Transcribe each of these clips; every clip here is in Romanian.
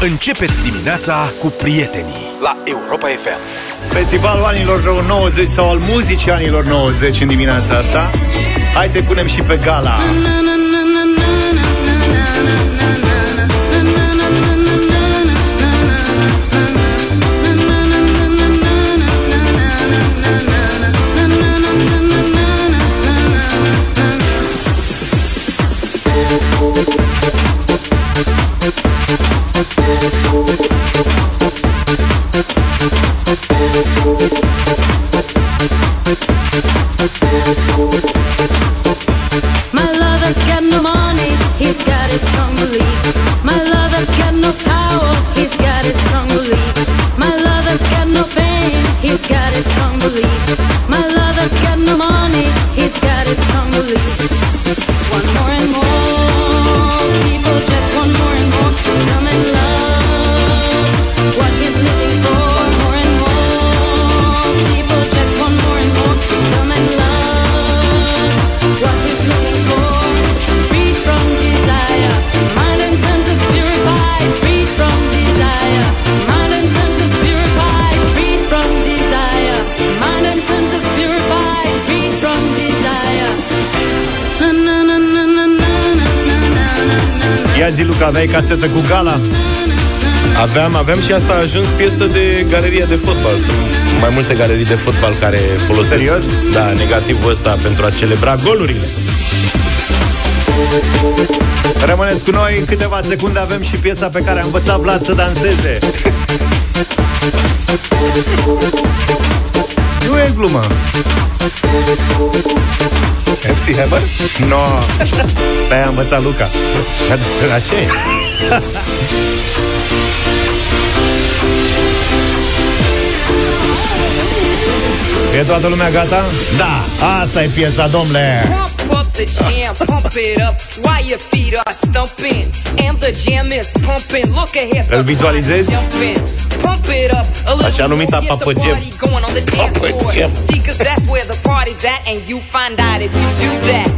Începeți dimineața cu prietenii la Europa FM. Festivalul anilor 90 sau al muzicii anilor 90 în dimineața asta. Hai să-i punem și pe gala. My lover's got he's got his strong beliefs. My lover's got no power, he's got his strong belief. My lover can no power, na. Ia zi, Luca, aveai casetă cu gala? Aveam, aveam și asta a ajuns piesă de galerie de fotbal. Sunt mai multe galerii de fotbal care folosesc Serios? Da, negativul ăsta pentru a celebra golurile. Rămâneți cu noi, în câteva secunde avem și piesa pe care a învățat Vlad să danseze. Nu e glumă. MC Hammer? No. Pe aia a învățat Luca. Așa e. E toată lumea gata? Da, asta e piesa, domnule. Pump up the jam, pump it up while your feet are stumping. And the jam is pumping. Look ahead. Îl vizualizezi? Jumping. Pump it up a little Așa numita more, get Papă the Jam. party going on the dance Papă floor. Jam. See, cause that's where the party's at, and you find out if you do that.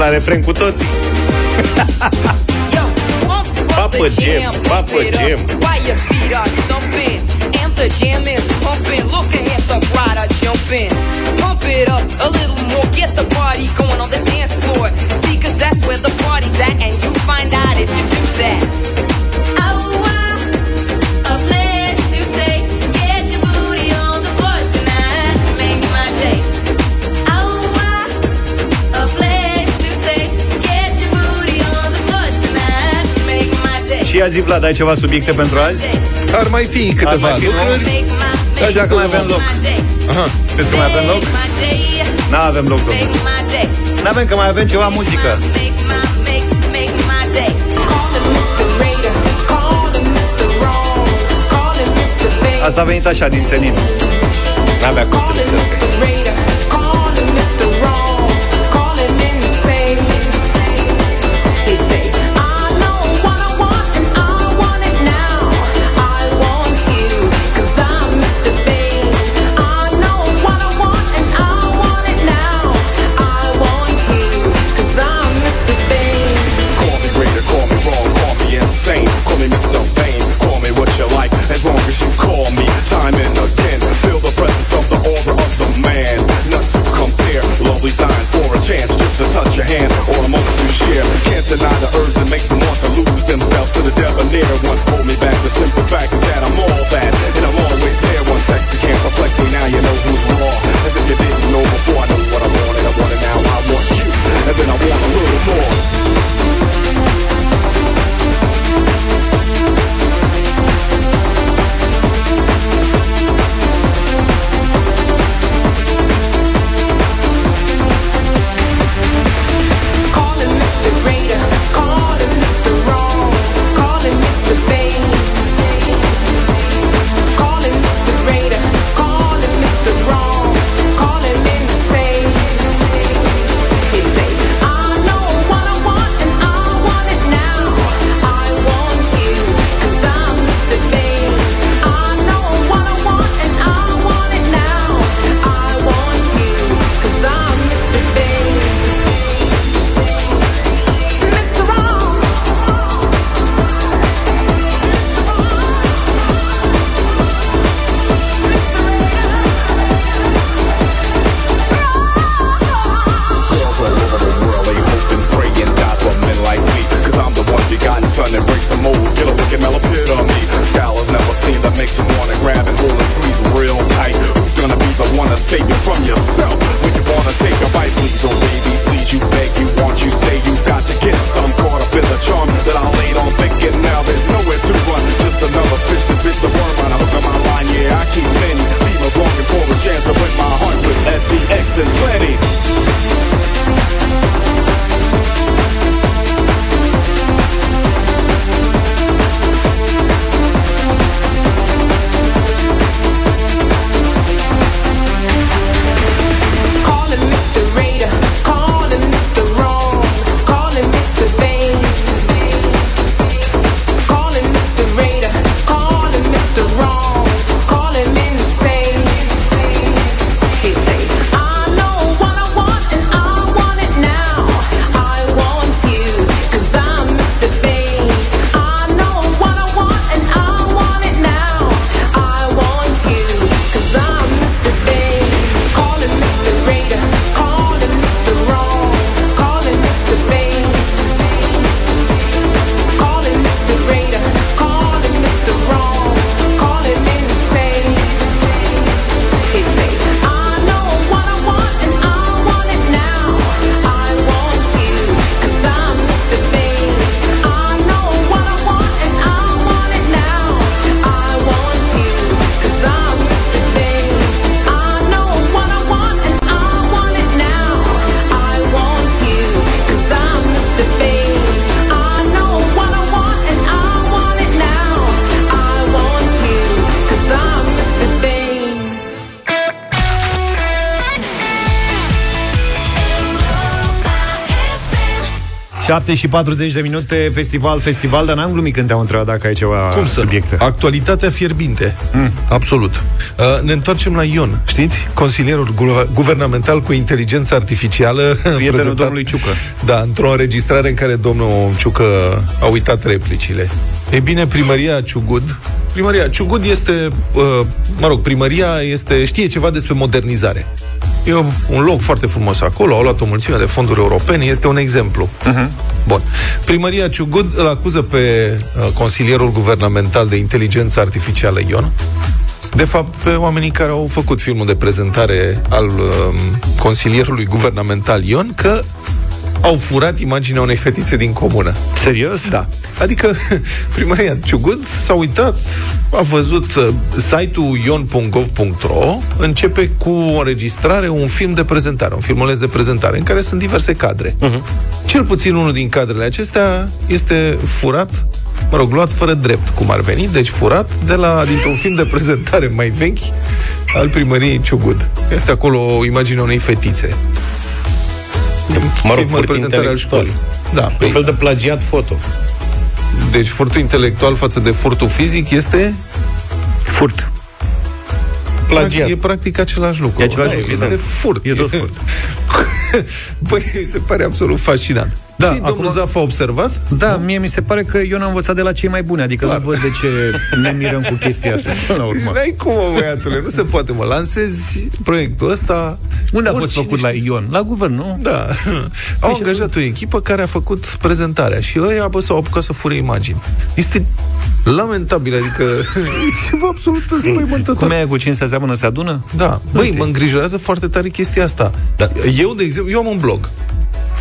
La refren cu toții. Yo, pump up Papa the Jam, jam, Papa pump it up Jam. While your feet are stumping and the jam is pumping. Look ahead, the crowd are jumping. Pump it up a little more, get the party going on the dance floor. See, cause that's where the party's at, and you ia zi, Vlad, ai ceva subiecte pentru azi? Ar mai fi câteva mai fi lucruri. Așa că mai avem loc. Aha. Crezi că mai avem loc? N-avem loc, domnule. N-avem, că mai avem ceva muzică. Asta a venit așa, din senin. N-avea cum să lipsească. 7 și 40 de minute, festival, festival, dar n-am glumit când te-am întrebat dacă ai ceva Cum să subiecte. nu? Actualitatea fierbinte. Mm. Absolut. Uh, ne întoarcem la Ion, știți? Consilierul gu- guvernamental cu inteligență artificială. prezentat- domnului Ciucă. Da, într-o înregistrare în care domnul Ciucă a uitat replicile. E bine, primăria Ciugud Primăria Ciugud este, uh, mă rog, primăria este, știe ceva despre modernizare. E un un loc foarte frumos acolo, au luat o mulțime de fonduri europene, este un exemplu. Uh-huh. Bun. Primăria Ciugud îl acuză pe uh, consilierul guvernamental de inteligență artificială Ion, de fapt, pe oamenii care au făcut filmul de prezentare al uh, consilierului guvernamental Ion, că au furat imaginea unei fetițe din comună. Serios? Da. Adică primăria Ciugud s-a uitat, a văzut uh, site-ul ion.gov.ro începe cu o înregistrare, un film de prezentare, un filmuleț de prezentare, în care sunt diverse cadre. Uh-huh. Cel puțin unul din cadrele acestea este furat mă rog, luat fără drept, cum ar veni, deci furat de la, dintr-un film de prezentare mai vechi al primăriei Ciugud. Este acolo o imagine a unei fetițe. Mă rog, Film de furt prezentare al intelectual. școlii. Da, Un păi, fel de plagiat foto. deci furtul intelectual față de furtul fizic este Furt. Plagiat. E practic același lucru. E același Da, lucru, Este da. furt. E tot furt. Băi, mi se pare absolut fascinant. Da, și domnul acum- Zaf a observat? Da, mie mi se pare că eu n-am învățat de la cei mai buni, adică Clar. nu văd de ce ne mirăm cu chestia asta. Până la urmă. N-ai cum, mă, băiatule, nu se poate, mă. Lansezi proiectul ăsta. Unde a fost oricine făcut la Ion? La guvern, nu? Da. Au angajat o echipă care a făcut prezentarea și ăia, bă, s-au apucat să fure imagini. Este lamentabil, adică e ceva absolut înspăimântător. Cum e aia cu cine se seamănă se adună? Da. Băi, mă îngrijorează foarte tare chestia asta. Da. Eu, de exemplu, eu am un blog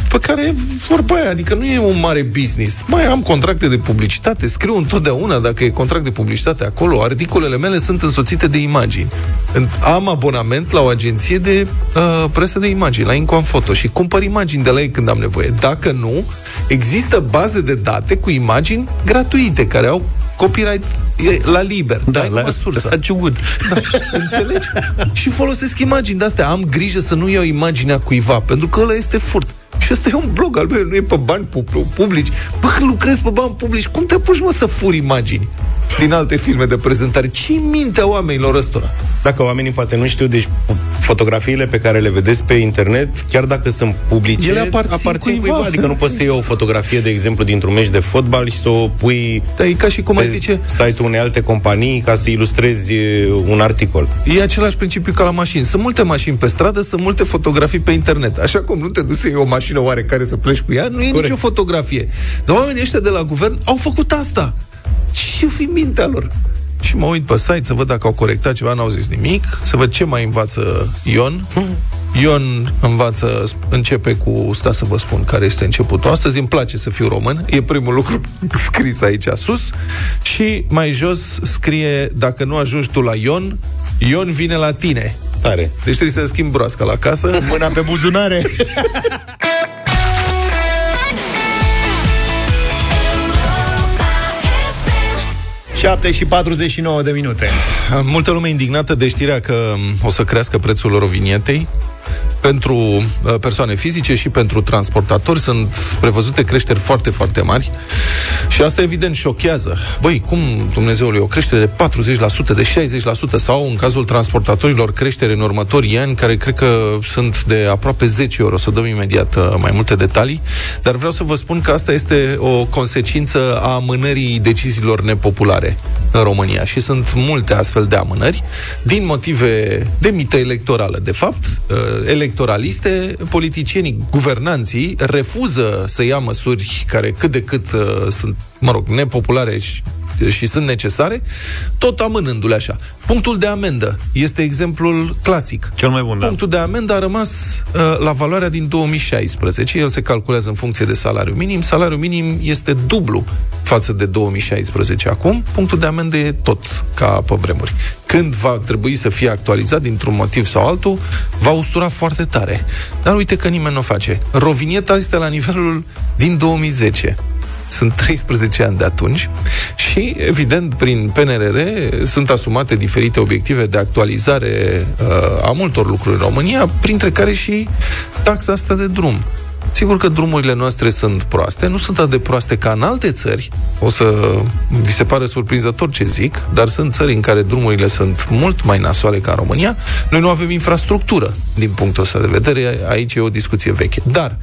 pe care e vorba aia, adică nu e un mare business. Mai am contracte de publicitate, scriu întotdeauna dacă e contract de publicitate acolo, articolele mele sunt însoțite de imagini. În- Am abonament la o agenție de uh, presă de imagini, la Incom Photo și cumpăr imagini de la ei când am nevoie. Dacă nu, există baze de date cu imagini gratuite care au copyright e la liber. Da, Dai numai sursa. la ciugud. Înțelegi? și folosesc imagini de astea. Am grijă să nu iau imaginea cuiva, pentru că ăla este furt. Și ăsta e un blog al meu, nu e pe bani pu- publici. Bă, când lucrezi pe bani publici, cum te apuci, mă, să furi imagini din alte filme de prezentare? ce mintea oamenilor ăstora? Dacă oamenii poate nu știu, deci fotografiile pe care le vedeți pe internet, chiar dacă sunt publice, Ele aparțin cuiva. cuiva. Adică nu poți să iei o fotografie, de exemplu, dintr-un meci de fotbal și să o pui Dar e ca și cum ai pe zice, site-ul unei alte companii ca să ilustrezi e, un articol. E același principiu ca la mașini. Sunt multe mașini pe stradă, sunt multe fotografii pe internet. Așa cum nu te duci să iei o mașină oarecare să pleci cu ea, nu e Corect. nicio fotografie. Dar oamenii ăștia de la guvern au făcut asta. Ce fi mintea lor? Și mă uit pe site să văd dacă au corectat ceva, n-au zis nimic, să văd ce mai învață Ion. Ion învață, începe cu, sta să vă spun care este începutul. Astăzi îmi place să fiu român, e primul lucru scris aici sus. Și mai jos scrie, dacă nu ajungi tu la Ion, Ion vine la tine. Tare. Deci trebuie să schimb broasca la casă. Mâna pe buzunare. 7 și 49 de minute. Multă lume indignată de știrea că m, o să crească prețul rovinietei pentru uh, persoane fizice și pentru transportatori sunt prevăzute creșteri foarte, foarte mari și asta evident șochează. Băi, cum Dumnezeule, o creștere de 40%, de 60% sau în cazul transportatorilor creștere în următorii ani, care cred că sunt de aproape 10 ori. O să dăm imediat uh, mai multe detalii, dar vreau să vă spun că asta este o consecință a amânării deciziilor nepopulare în România și sunt multe astfel de amânări din motive de mită electorală, de fapt, uh, electoraliste, politicienii, guvernanții refuză să ia măsuri care cât de cât uh, sunt, mă rog, nepopulare și și sunt necesare, tot amânându-le așa. Punctul de amendă este exemplul clasic. Cel mai bun, da. Punctul de amendă a rămas uh, la valoarea din 2016. El se calculează în funcție de salariu minim. Salariul minim este dublu față de 2016 acum. Punctul de amendă e tot ca pe vremuri. Când va trebui să fie actualizat dintr-un motiv sau altul, va ustura foarte tare. Dar uite că nimeni nu o face. Rovinieta este la nivelul din 2010 sunt 13 ani de atunci și, evident, prin PNRR sunt asumate diferite obiective de actualizare uh, a multor lucruri în România, printre care și taxa asta de drum. Sigur că drumurile noastre sunt proaste, nu sunt atât de proaste ca în alte țări. O să vi se pare surprinzător ce zic, dar sunt țări în care drumurile sunt mult mai nasoale ca în România. Noi nu avem infrastructură din punctul ăsta de vedere, aici e o discuție veche. Dar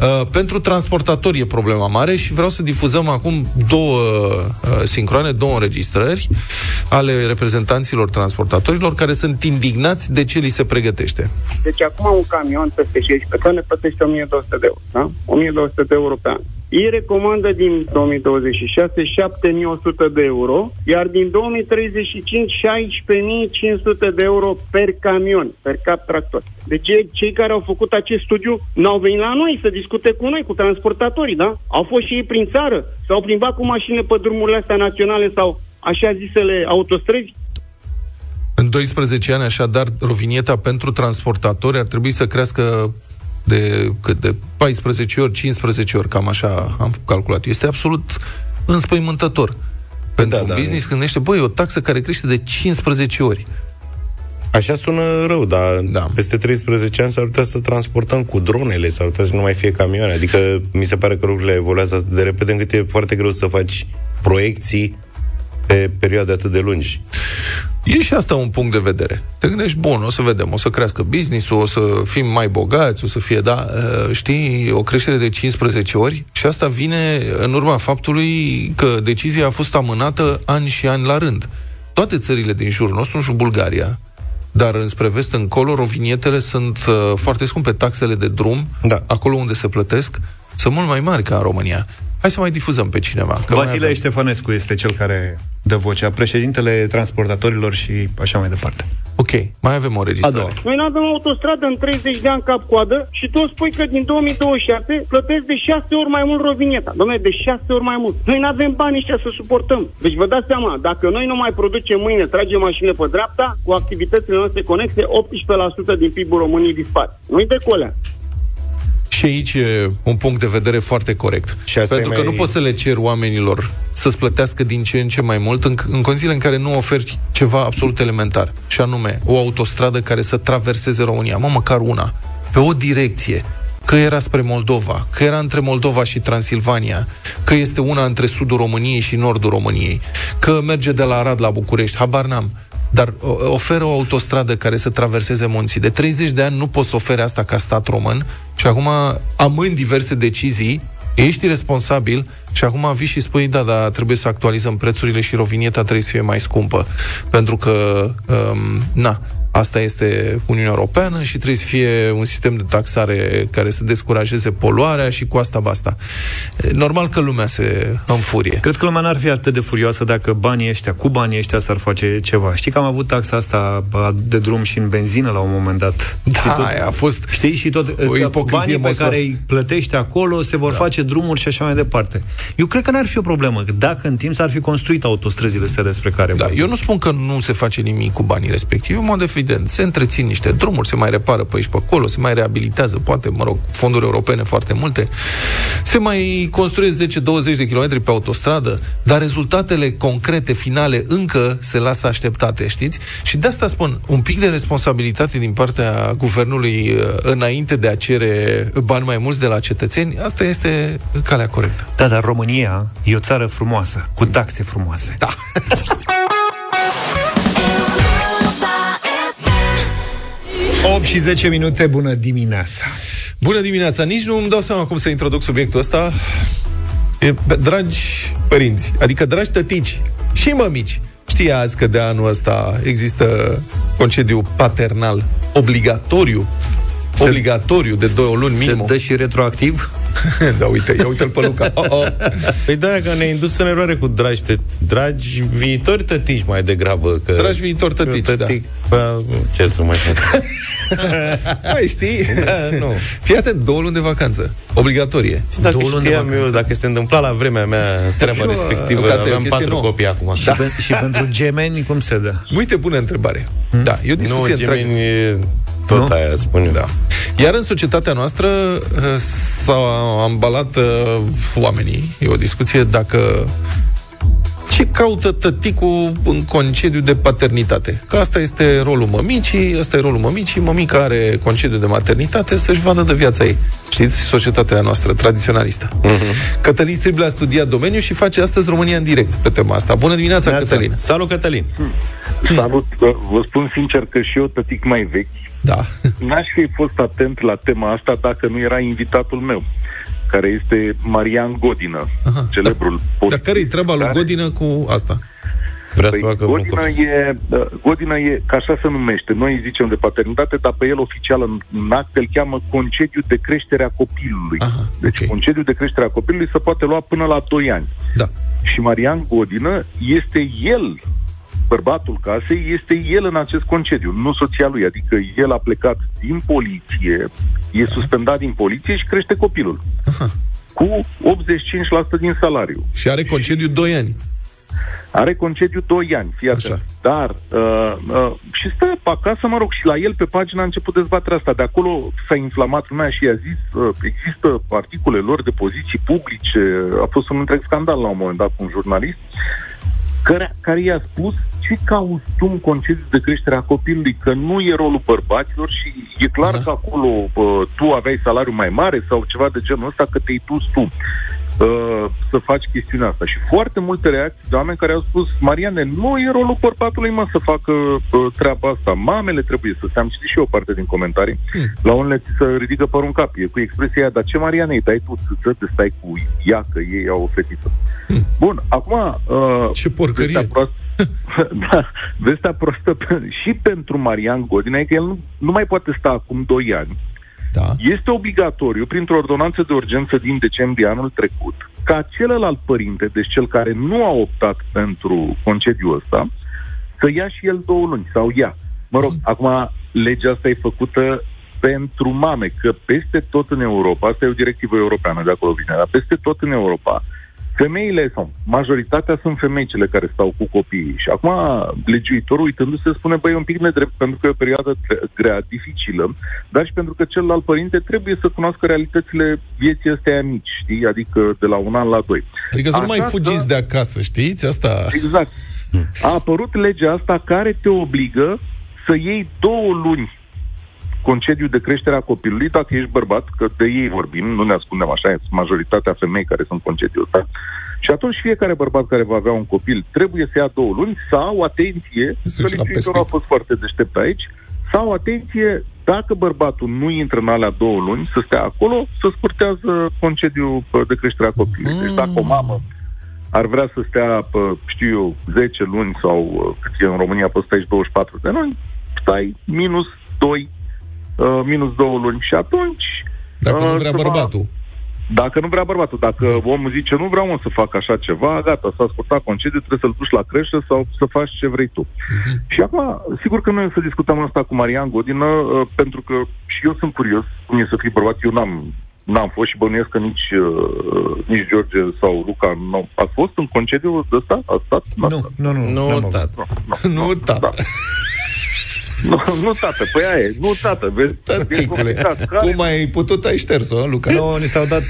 uh, pentru transportatori e problema mare și vreau să difuzăm acum două uh, sincroane, două înregistrări ale reprezentanților transportatorilor care sunt indignați de ce li se pregătește. Deci acum un camion peste 16 tone plătește 1200 de euro, da? 1200 de euro pe an. Ei recomandă din 2026 7100 de euro, iar din 2035 16500 de euro per camion, per cap tractor. Deci ei- cei care au făcut acest studiu n-au venit la noi să discute cu noi, cu transportatorii, da? Au fost și ei prin țară, s-au plimbat cu mașinile pe drumurile astea naționale sau așa zisele autostrăzi. În 12 ani, așadar, rovinieta pentru transportatori ar trebui să crească de, cât, de 14 ori, 15 ori, cam așa am calculat. Este absolut înspăimântător. Pentru Da, un da. business gândește, băi, o taxă care crește de 15 ori. Așa sună rău, dar Da. da. peste 13 ani s-ar putea să transportăm cu dronele, s-ar putea să nu mai fie camioane. Adică mi se pare că lucrurile evoluează atât de repede încât e foarte greu să faci proiecții pe perioade atât de lungi. E și asta un punct de vedere. Te gândești, bun, o să vedem, o să crească business-ul, o să fim mai bogați, o să fie, da, uh, știi, o creștere de 15 ori și asta vine în urma faptului că decizia a fost amânată ani și ani la rând. Toate țările din jurul nostru, nu știu Bulgaria, dar înspre vest încolo, rovinietele sunt uh, foarte scumpe, taxele de drum, Da. acolo unde se plătesc, sunt mult mai mari ca în România. Hai să mai difuzăm pe cineva. Că mai Vasile avem. Ștefănescu este cel care dă vocea, președintele transportatorilor și așa mai departe. Ok, mai avem o A registrare. doua. Noi nu avem autostradă în 30 de ani cap-coadă și tu spui că din 2027 plătesc de 6 ori mai mult rovinieta. Dom'le, de 6 ori mai mult. Noi nu avem bani ăștia să suportăm. Deci vă dați seama, dacă noi nu mai producem mâine, tragem mașinile pe dreapta, cu activitățile noastre conexe, 18% din PIB-ul României dispar. Nu-i de colea. Și aici e un punct de vedere foarte corect. Și asta Pentru e că mai- nu poți să le cer oamenilor să-ți plătească din ce în ce mai mult în, în condițiile în care nu oferi ceva absolut elementar. Și anume, o autostradă care să traverseze România, mă, măcar una, pe o direcție, că era spre Moldova, că era între Moldova și Transilvania, că este una între sudul României și nordul României, că merge de la Arad la București, habar n-am. Dar o- oferă o autostradă care să traverseze munții. De 30 de ani nu poți să ofere asta ca stat român și acum amând diverse decizii, ești responsabil și acum vii și spui, da, da, trebuie să actualizăm prețurile și rovinieta trebuie să fie mai scumpă. Pentru că, um, na, asta este Uniunea Europeană și trebuie să fie un sistem de taxare care să descurajeze poluarea și cu asta basta. E, Normal că lumea se înfurie. Cred că lumea n-ar fi atât de furioasă dacă banii ăștia, cu banii ăștia s-ar face ceva. Știi că am avut taxa asta bă, de drum și în benzină la un moment dat. Da, Și tot- aia a fost Știi? Și tot O că ipocrizie banii pe monstruoasă. care îi plătești acolo se vor da. face drumuri și așa mai departe. Eu cred că n-ar fi o problemă. că Dacă în timp s-ar fi construit autostrăzile astea despre care Da, vorbim. eu nu spun că nu se face nimic cu banii respectivi. În mod evident, evident, se întrețin niște drumuri, se mai repară pe aici pe acolo, se mai reabilitează, poate, mă rog, fonduri europene foarte multe, se mai construiesc 10-20 de kilometri pe autostradă, dar rezultatele concrete, finale, încă se lasă așteptate, știți? Și de asta spun, un pic de responsabilitate din partea guvernului uh, înainte de a cere bani mai mulți de la cetățeni, asta este calea corectă. Da, dar România e o țară frumoasă, cu taxe frumoase. Da. 8 și 10 minute, bună dimineața! Bună dimineața! Nici nu îmi dau seama cum să introduc subiectul ăsta. E, dragi părinți, adică dragi tătici și mămici, știați că de anul ăsta există concediu paternal obligatoriu obligatoriu de două luni Se minim. dă și retroactiv? da, uite, ia uite-l pe Luca. Oh, oh. Păi da, că ne-a indus în eroare cu dragi, tă- dragi viitori tătici mai degrabă. Că Dragi viitori tătici, da. Bă, ce să mai fac? Mai știi? Da, nu. Fii atent, două luni de vacanță. Obligatorie. Și dacă Două luni de știam eu, vacanță. dacă se întâmpla la vremea mea treaba Nu, respectivă, că asta e o aveam chestie patru nouă. copii acum. Și, pe, și pentru gemeni, cum se dă? Uite, bună întrebare. Da, e o Nu, discuție întreagă. gemeni, e tot Nu? aia, spun eu. Da. Iar în societatea noastră uh, s-au ambalat uh, oamenii. E o discuție dacă ce caută tăticul în concediu de paternitate. Că asta este rolul mămicii, asta e rolul mămicii, mămica are concediu de maternitate să-și vadă de viața ei. Știți, societatea noastră tradiționalistă. Uh-huh. Cătălin Striblea a studiat domeniul și face astăzi România în direct pe tema asta. Bună dimineața, Cătălin! Salut, Cătălin! Salut, vă spun sincer că și eu, tătic mai vechi, Da. n-aș fi fost atent la tema asta dacă nu era invitatul meu, care este Marian Godină, Aha. celebrul Dar care-i treaba lui Godină cu asta? Vrea să Păi, facă Godină muncă. e, uh, Godină e, ca așa se numește, noi îi zicem de paternitate, dar pe el oficial în, în act îl cheamă concediu de creștere a copilului. Aha, deci ok. concediu de creștere a copilului se poate lua până la 2 ani. Da. Și Marian Godină este el, bărbatul casei, este el în acest concediu, nu soția lui. Adică el a plecat din poliție, e suspendat din poliție și crește copilul. Aha. Cu 85% din salariu. Și are concediu 2 ani. Are concediu 2 ani, fii atent. Așa. Dar, uh, uh, și stă pe acasă, mă rog, și la el pe pagină a început dezbaterea asta. De acolo s-a inflamat lumea și i-a zis, uh, există articole lor de poziții publice, a fost un întreg scandal la un moment dat cu un jurnalist, care, care i-a spus ce cauți tu în concediu de creștere a copilului, că nu e rolul bărbaților și e clar Da. că acolo uh, tu aveai salariu mai mare sau ceva de genul ăsta, că te-ai dus tu uh, să faci chestiunea asta. Și foarte multe reacții de oameni care au spus, Mariane, nu e rolul bărbatului, mă, să facă uh, treaba asta. Mamele trebuie să se am citit și eu o parte din comentarii. Hmm. La unele ți se ridică părul în cap. E cu expresia aia, dar ce Mariane îi dai tu să te stai cu ea, că ei au o fetiță. Bun, acum... Uh, Ce porcărie. vestea proastă- da, vestea proastă pe- și pentru Marian Godina e că el nu, nu mai poate sta acum 2 ani. Da. Este obligatoriu, printr-o ordonanță de urgență din decembrie anul trecut, ca celălalt părinte, deci cel care nu a optat pentru concediul ăsta, să ia și el două luni, sau ia. Mă rog, acum legea asta e făcută pentru mame, că peste tot în Europa, asta e o directivă europeană, de acolo vine, dar peste tot în Europa, femeile, sau majoritatea sunt femei cele care stau cu copiii. Și acum legiuitorul uitându-se spune, băi, e un pic nedrept, pentru că e o perioadă tre- grea, dificilă, dar și pentru că celălalt părinte trebuie să cunoască realitățile vieții astea mici, știi? Adică de la un an la doi. Adică să nu mai Așa fugiți că- de acasă, știți? Asta... Exact. A apărut legea asta care te obligă să iei două luni concediu de creștere a copilului dacă ești bărbat, că de ei vorbim, nu ne ascundem așa, sunt majoritatea femei care sunt concediul ăsta. Și atunci fiecare bărbat care va avea un copil trebuie să ia două luni sau, atenție, Se că duce la legiuitorul a pescuit. fost foarte deștept aici, sau, atenție, dacă bărbatul nu intră în alea două luni, să stea acolo, să scurtează concediul pă, de creștere a copilului. Deci dacă o mamă ar vrea să stea, pă, știu eu, 10 luni sau uh, cât e în România, poți stai și 24 de luni, stai minus 2, uh, minus 2 luni și atunci... Dacă nu uh, vrea se va- bărbatul. Dacă nu vrea bărbatul, dacă omul zice nu vreau mă să fac așa ceva, gata, s-a scurtat concediu, trebuie să-l duci la creșă sau să faci ce vrei tu. Și acum, sigur că noi o să discutăm asta cu Marian Godină, uh, pentru că și eu sunt curios cum e să fii bărbat. Eu n-am, n-am fost și bănuiesc că nici, uh, nici George sau Luca nu. Ați fost în concediu de ăsta? Ați stat? N-ați Nu, stat? nu, nu. Nu, n-am avut. tată. Nu, tată. Nu, nu tată, păi aia e. Nu tată, vezi? E complicat. Care- Cum ai putut, ai șters-o, Luca? Nu, ni s-au dat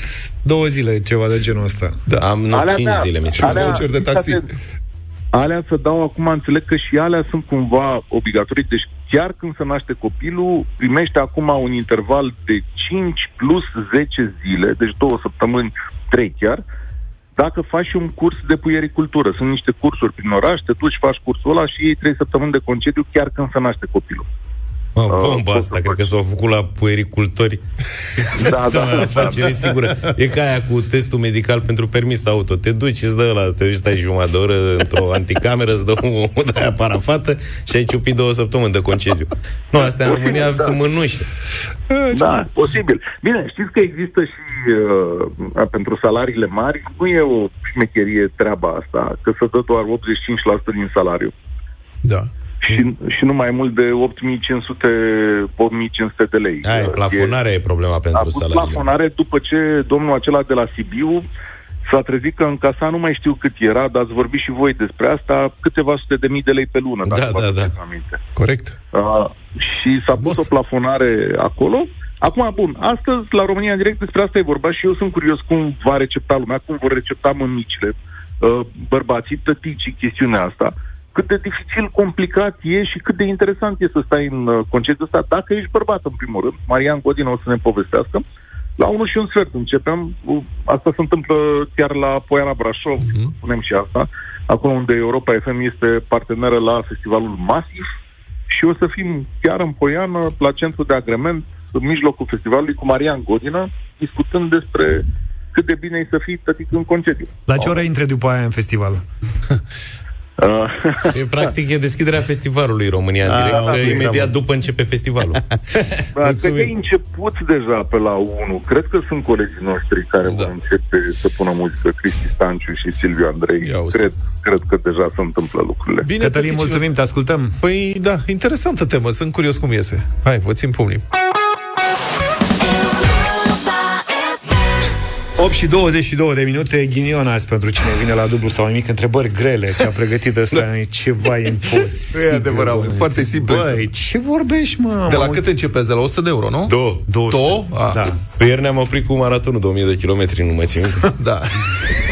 două zile, ceva de genul ăsta. Da. Am nu, Alea, 5 da. zile, mi se Și un pare. voucher de taxi. Alea să dau acum, înțeleg că și alea sunt cumva obligatorii, deci chiar când se naște copilul, primește acum un interval de 5 plus 10 zile, deci două săptămâni, trei chiar, dacă faci și un curs de puiericultură. Sunt niște cursuri prin oraș, te duci, faci cursul ăla și iei trei săptămâni de concediu chiar când se naște copilul. Mă, bomba Uh, asta, cred că s-au făcut la puericultori. Da, da, Seama, da, afacere sigură. E ca aia cu testul medical pentru permis auto. Te duci, îți dă la, te duci, stai jumătate de oră într-o anticameră, îți dă o, o de aia parafată și ai ciupit două săptămâni de concediu. Nu, astea în România Da. sunt mânuși. Da, posibil. Bine, știți că există și uh, pentru salariile mari, nu e o șmecherie treaba asta, că se dă doar 85% din salariu. Da. Și, și nu mai mult de 8500, 8500 de lei. Aia, Uh, plafonarea e problema a pentru pus salariile. plafonare după ce domnul acela de la Sibiu s-a trezit că în casa nu mai știu cât era, dar ați vorbit și voi despre asta, câteva sute de mii de lei pe lună, dacă Da, vă da, aduceți da. aminte. Corect. Uh, și s-a pus Frumos. o plafonare acolo. Acum, bun, astăzi la România în direct despre asta e vorba și eu sunt curios cum va recepta lumea, cum vor recepta mămicile, uh, bărbații, tăticii, chestiunea asta. Cât de dificil, complicat e și cât de interesant e să stai în uh, concediul ăsta, dacă ești bărbat, în primul rând. Marian Godin o să ne povestească. La 1 și un sfert începem. Uh, Asta se întâmplă chiar la Poiana Brașov, uh-huh. spunem și asta, acolo unde Europa FM este parteneră la festivalul Masiv și o să fim chiar în Poiană, la centru de agrement, în mijlocul festivalului, cu Marian Godină, discutând despre cât de bine e să fii tătic în concediu. La ce oră intre după aia în festival? Uh, E, practic, e deschiderea festivalului România în Ah, direct, da, că da, imediat da. după începe festivalul. Da, cred că e început deja pe la 1. Cred că sunt colegii noștri care da. vor începe să pună muzică, Cristi Stanciu și Silviu Andrei. Ia uite. Cred, cred că deja se întâmplă lucrurile. Bine, Cătălin, tăticilor. mulțumim, te ascultăm. Păi, da, interesantă temă, sunt curios cum iese. Hai, vă țin pumnii. 8 și 22 de minute, ghinion azi pentru cine vine la dublu sau nimic, întrebări grele, ce-a pregătit ăsta, da. e ceva imposibil. Nu e adevărat, băi. e foarte simplu. Băi, ce vorbești, mă? De la Mă cât începeți? De la 100 de euro, nu? Două. 200. Două? Ah. Da. Păi ieri ne-am oprit cu maratonul de 1000 de kilometri, nu mă țin minte. Da.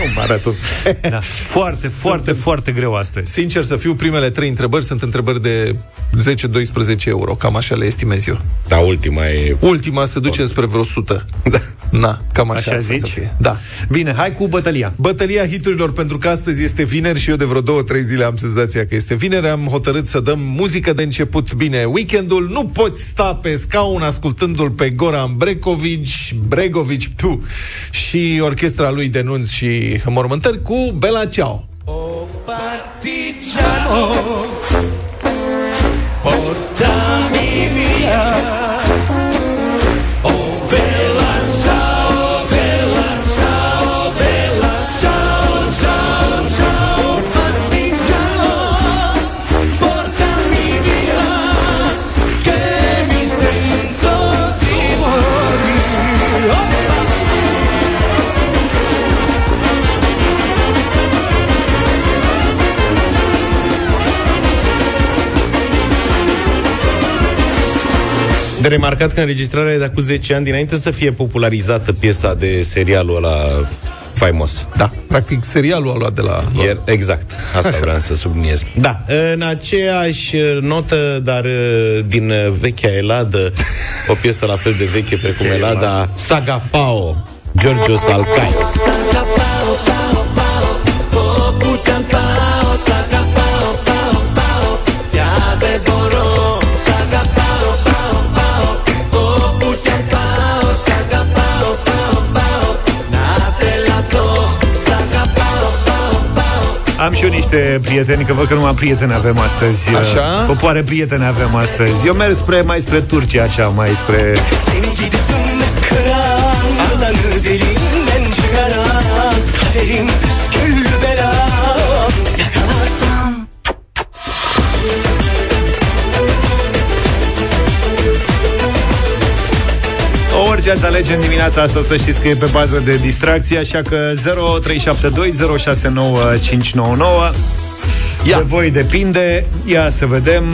Un maraton. Da. Foarte, foarte, foarte greu astăzi. Sincer să fiu, primele trei întrebări sunt întrebări de 10-12 euro, cam așa le estimez eu. Da, ultima e... Ultima se duce spre vreo 100. Da. Na, cam așa. Așa ar trebui zici? Să fie. Da. Bine, hai cu bătălia. Bătălia hiturilor, pentru că astăzi este vineri și eu de vreo două, trei zile am senzația că este vineri, am hotărât să dăm muzică de început bine. Weekendul nu poți sta pe scaun ascultându-l pe Goran Bregovic, Bregovic tu, și orchestra lui Denunț și mormântări cu Bela Ciao. De remarcat că înregistrarea e de acum 10 ani, dinainte să fie popularizată piesa de serialul ăla faimos. Da, practic serialul a luat de la... Ier, exact, asta vreau să subliniez. Da, în aceeași notă, dar uh, din uh, vechea Eladă, o piesă la fel de veche precum Elada, Saga Pao, Giorgio Salcais. Am și eu niște prieteni, că văd că numai prieteni avem astăzi. Așa? Popoare prieteni avem astăzi. Eu merg spre, mai spre Turcia, așa, mai spre... Seni gidip kıran Ardını derinden çıkaran Kaderim Orice ați alege în dimineața asta să știți că e pe bază de distracție, așa că 0372069599 Ia. De voi depinde, ia să vedem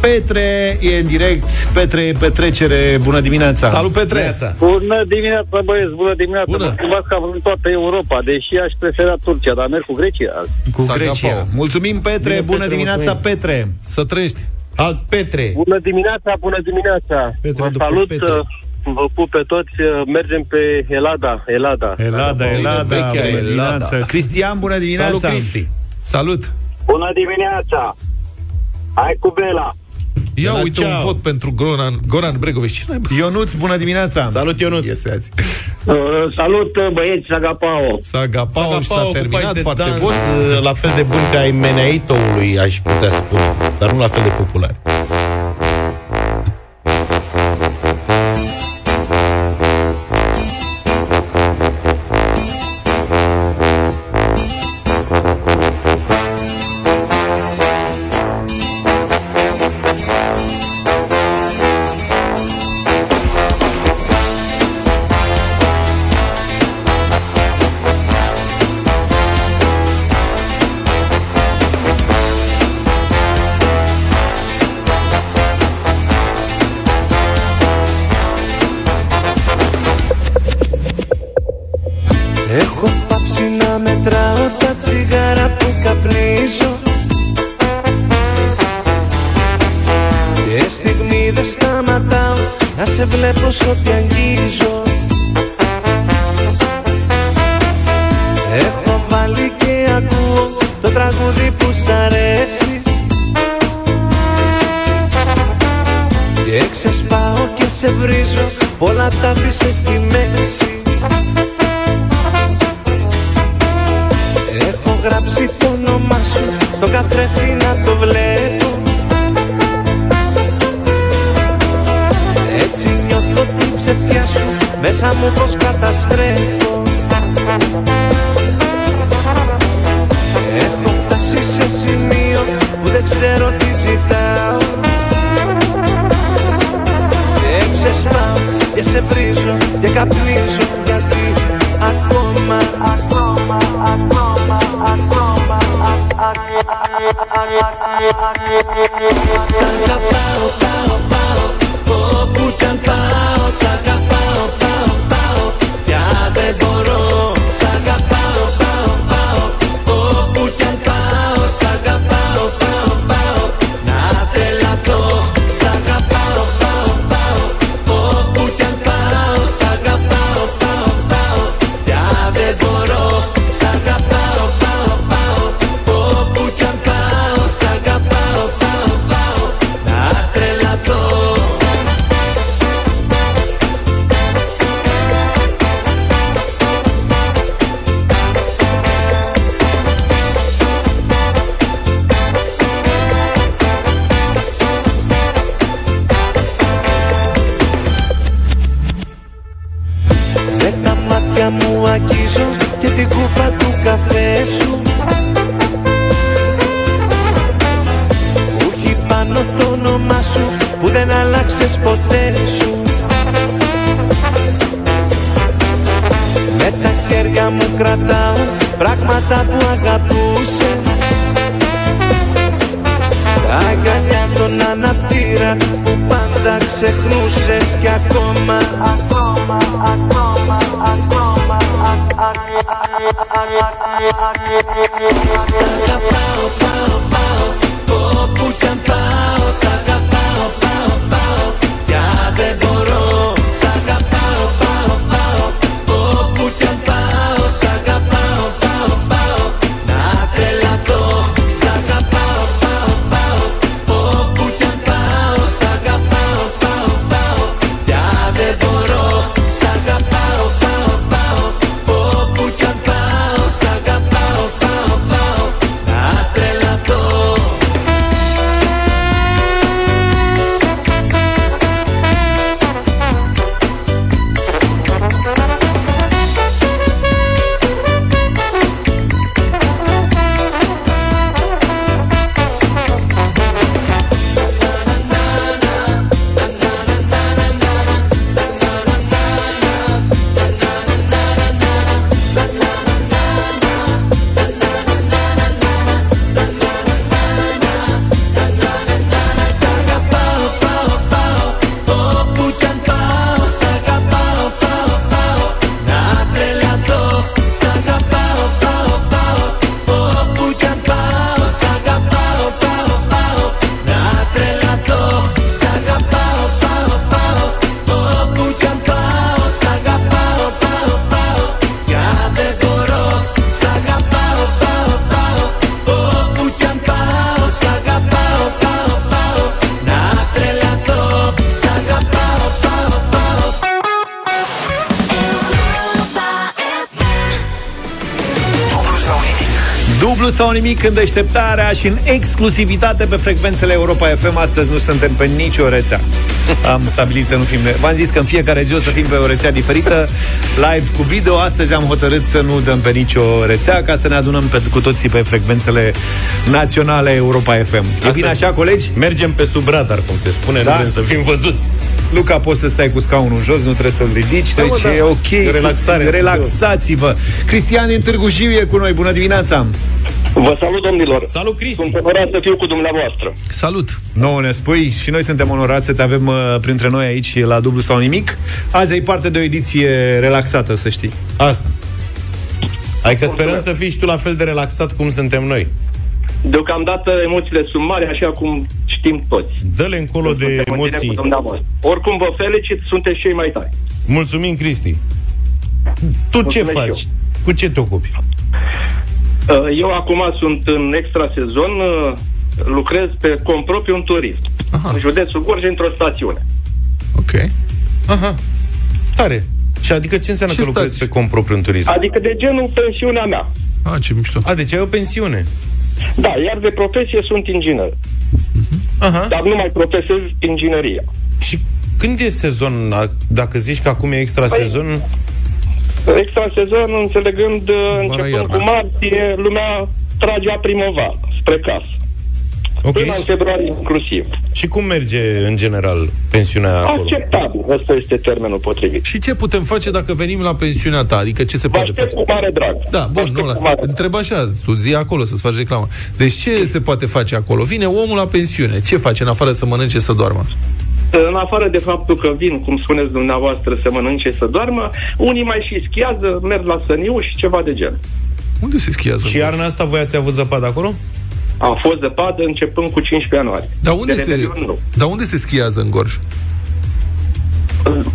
Petre e în direct. Petre e petrecere. Bună dimineața! Salut, Petre! Neața. Bună dimineața, băieți, bună dimineața. Bună. Mă scuzați că am vrut toată Europa, deși aș prefera Turcia, dar merg cu Grecia azi. Cu Saga Grecia. Pau. Mulțumim, Petre. Bine, Bună Petre, dimineața, mulțumim. Petre. Să trăiești. Alt Petre. Bună dimineața, bună dimineața. Petre Vă după salut, Petre. Uh, vă pup pe toți, uh, mergem pe Elada, Elada. Elada, Bine, Elada, vechea bună Elada. dimineața. Cristian, bună dimineața. Salut, Cristi. Salut! Bună dimineața. Hai cu Bela. Ia la uite un ceau. vot pentru Goran, Goran Bregovici. Ce n-ai, bă? Ionuț, bună dimineața. Salut, Ionuț. Iese azi. Uh, salut, uh, băieți, Sagapao. Saga Pau și s-a Agapau cu terminat pași de foarte dans, bun. uh, La fel de bun ca ai Meneaitoului, aș putea spune, dar nu la fel de popular. Σου στο καθρέφτη να το βλέπω. Έτσι νιώθω την ψευτιά σου. Μέσα μου πως καταστρέφω Saca pao, pao, pao, popul campao, saca nimic în deșteptarea și în exclusivitate pe frecvențele Europa FM. Astăzi nu suntem pe nicio rețea. Am stabilit să nu fim... V-am zis că în fiecare zi o să fim pe o rețea diferită, live cu video. Astăzi am hotărât să nu dăm pe nicio rețea ca să ne adunăm pe, cu toții pe frecvențele naționale Europa FM. E Astăzi bine așa, colegi? Mergem pe sub radar, cum se spune, Da. nu vrem să fim văzuți. Luca, poți să stai cu scaunul jos, nu trebuie să-l ridici, Da, mă, deci da. e ok. Relaxare, să- Relaxați-vă. Cristian din Târgu Jiu e cu noi. Bună dimineața! Vă salut, domnilor! Salut, Cristi! Sunt onorat să fiu cu dumneavoastră. Salut! Nouă ne spui și noi suntem onorați să te avem uh, printre noi aici la dublu sau nimic. Azi ai parte de o ediție relaxată, să știi. Asta. Hai că sperăm să fii și tu la fel de relaxat cum suntem noi. Deocamdată emoțiile sunt mari, așa cum știm toți. Dă-le încolo de Suntem în direct emoții. cu dumneavoastră. Oricum vă felicit, sunteți cei mai tari. Mulțumim, Cristi. Tu ce Mulțumesc faci? și Cu ce te ocupi? Uh, Eu acum sunt în extra sezon, uh, lucrez pe compropriu un turism. Aha. În județul Gorj, într-o stațiune. Ok. Aha. Tare. Și adică ce înseamnă Ce că lucrezi stați? pe compropriu în turism? Adică de genul pensiunea mea. Ah, ce mișto. A, deci ai o pensiune. Da, iar de profesie sunt inginer. Aha. Dar nu mai profesez ingineria. Și când e sezon? A- Dacă zici că acum e extra Păi, sezon, Extra sezon, înțelegând, uh, începând iarna. cu martie, lumea trage a primăvară, spre casă. ok. Până în februarie inclusiv. Și cum merge în general pensiunea acolo? Acceptabil, ăsta este termenul potrivit. Și ce putem face dacă venim la pensiunea ta? Adică ce se Vă poate aștept face? cu mare drag. Da, Vă bun, aștept nu, cu la, mare drag. întreb așa, tu zi acolo să-ți faci reclamă. Deci ce se poate face acolo? Vine omul la pensiune, ce face în afară să mănânce, să doarmă? În afară de faptul că vin, cum spuneți dumneavoastră, să mănânce, să doarmă, unii mai și schiază, merg la săniu și ceva de gen. Unde se schiază? Și iarna asta voi ați avut zăpadă acolo? A fost zăpadă începând cu 15 ianuarie. Dar unde, de se, Revelion, nu. dar unde se schiază în Gorj?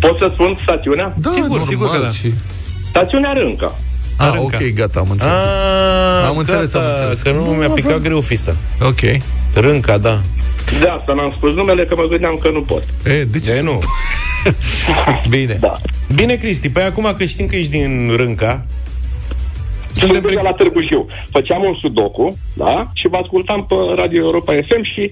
Pot să spun stațiunea? Da, Sigur, normal, sigur că da. Și... Stațiunea Rânca. Ah, Rânca. ok, gata, am înțeles. Ah, Am înțeles, gata, am înțeles. Că nu mi-a picat greu fisa. Ok. E, Rânca, da. De asta n-am spus numele, că mă gândeam că nu pot. de ce? De nu. Bine. Da. Bine, Cristi, păi acum că știm că ești din Rânca, Sunt Suntem de pre- la Târgu Jiu. Făceam un sudoku, da? Și vă ascultam pe Radio Europa FM și,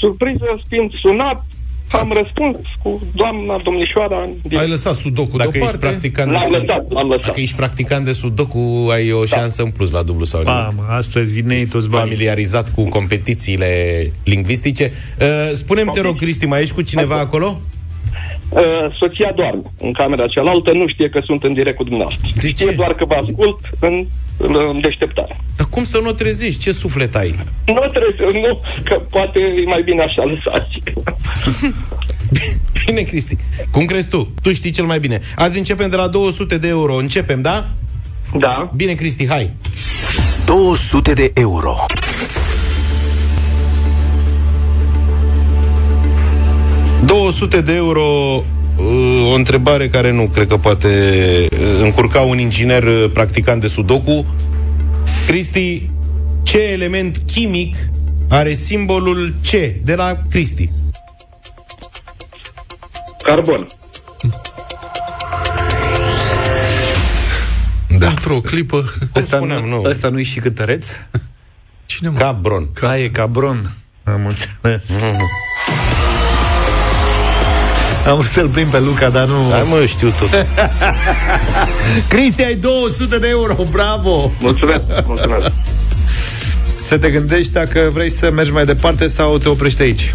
surpriză, fiind sunat, am răspuns cu doamna domnișoara în direct. Ai lăsat sudoku dacă ești deoparte. practicant de L-am sud- lăsat, l-am lăsat. Dacă ești practicant de sudoku, ai o șansă în plus la dublu sau nimic. Pam, astăzi ne iei toți banii. familiarizat cu competițiile lingvistice. Uh, spune-mi, te rog, Cristi, mai ești cu cineva acolo? Uh, soția doarme în camera cealaltă, nu știe că sunt în direct cu dumneavoastră. De știe ce? doar că vă ascult în, în deșteptare. Dar cum să nu o trezești? Ce suflet ai? Nu trebuie să, nu, că poate e mai bine așa lăsați. Bine, Cristi. Cum crezi tu? Tu știi cel mai bine. Azi începem de la 200 de euro. Începem, da? da? Bine, Cristi, hai. 200 de euro. – 200 de euro uh, o întrebare care nu cred că poate uh, încurca un inginer uh, practicant de sudoku. Cristi, ce element chimic are simbolul C de la Cristi? Carbon. Da. Într-o clipă. Ăsta, spuneam, nu, nu. ăsta nu-i și cântăreț? Cine mă? Cabron. Ca e cabron. Am înțeles. Am vrut să-l prind pe Luca, dar nu... Hai mă, știu tot. Cristi, ai 200 de euro, bravo! Mulțumesc, mulțumesc. Să te gândești dacă vrei să mergi mai departe sau te oprești aici.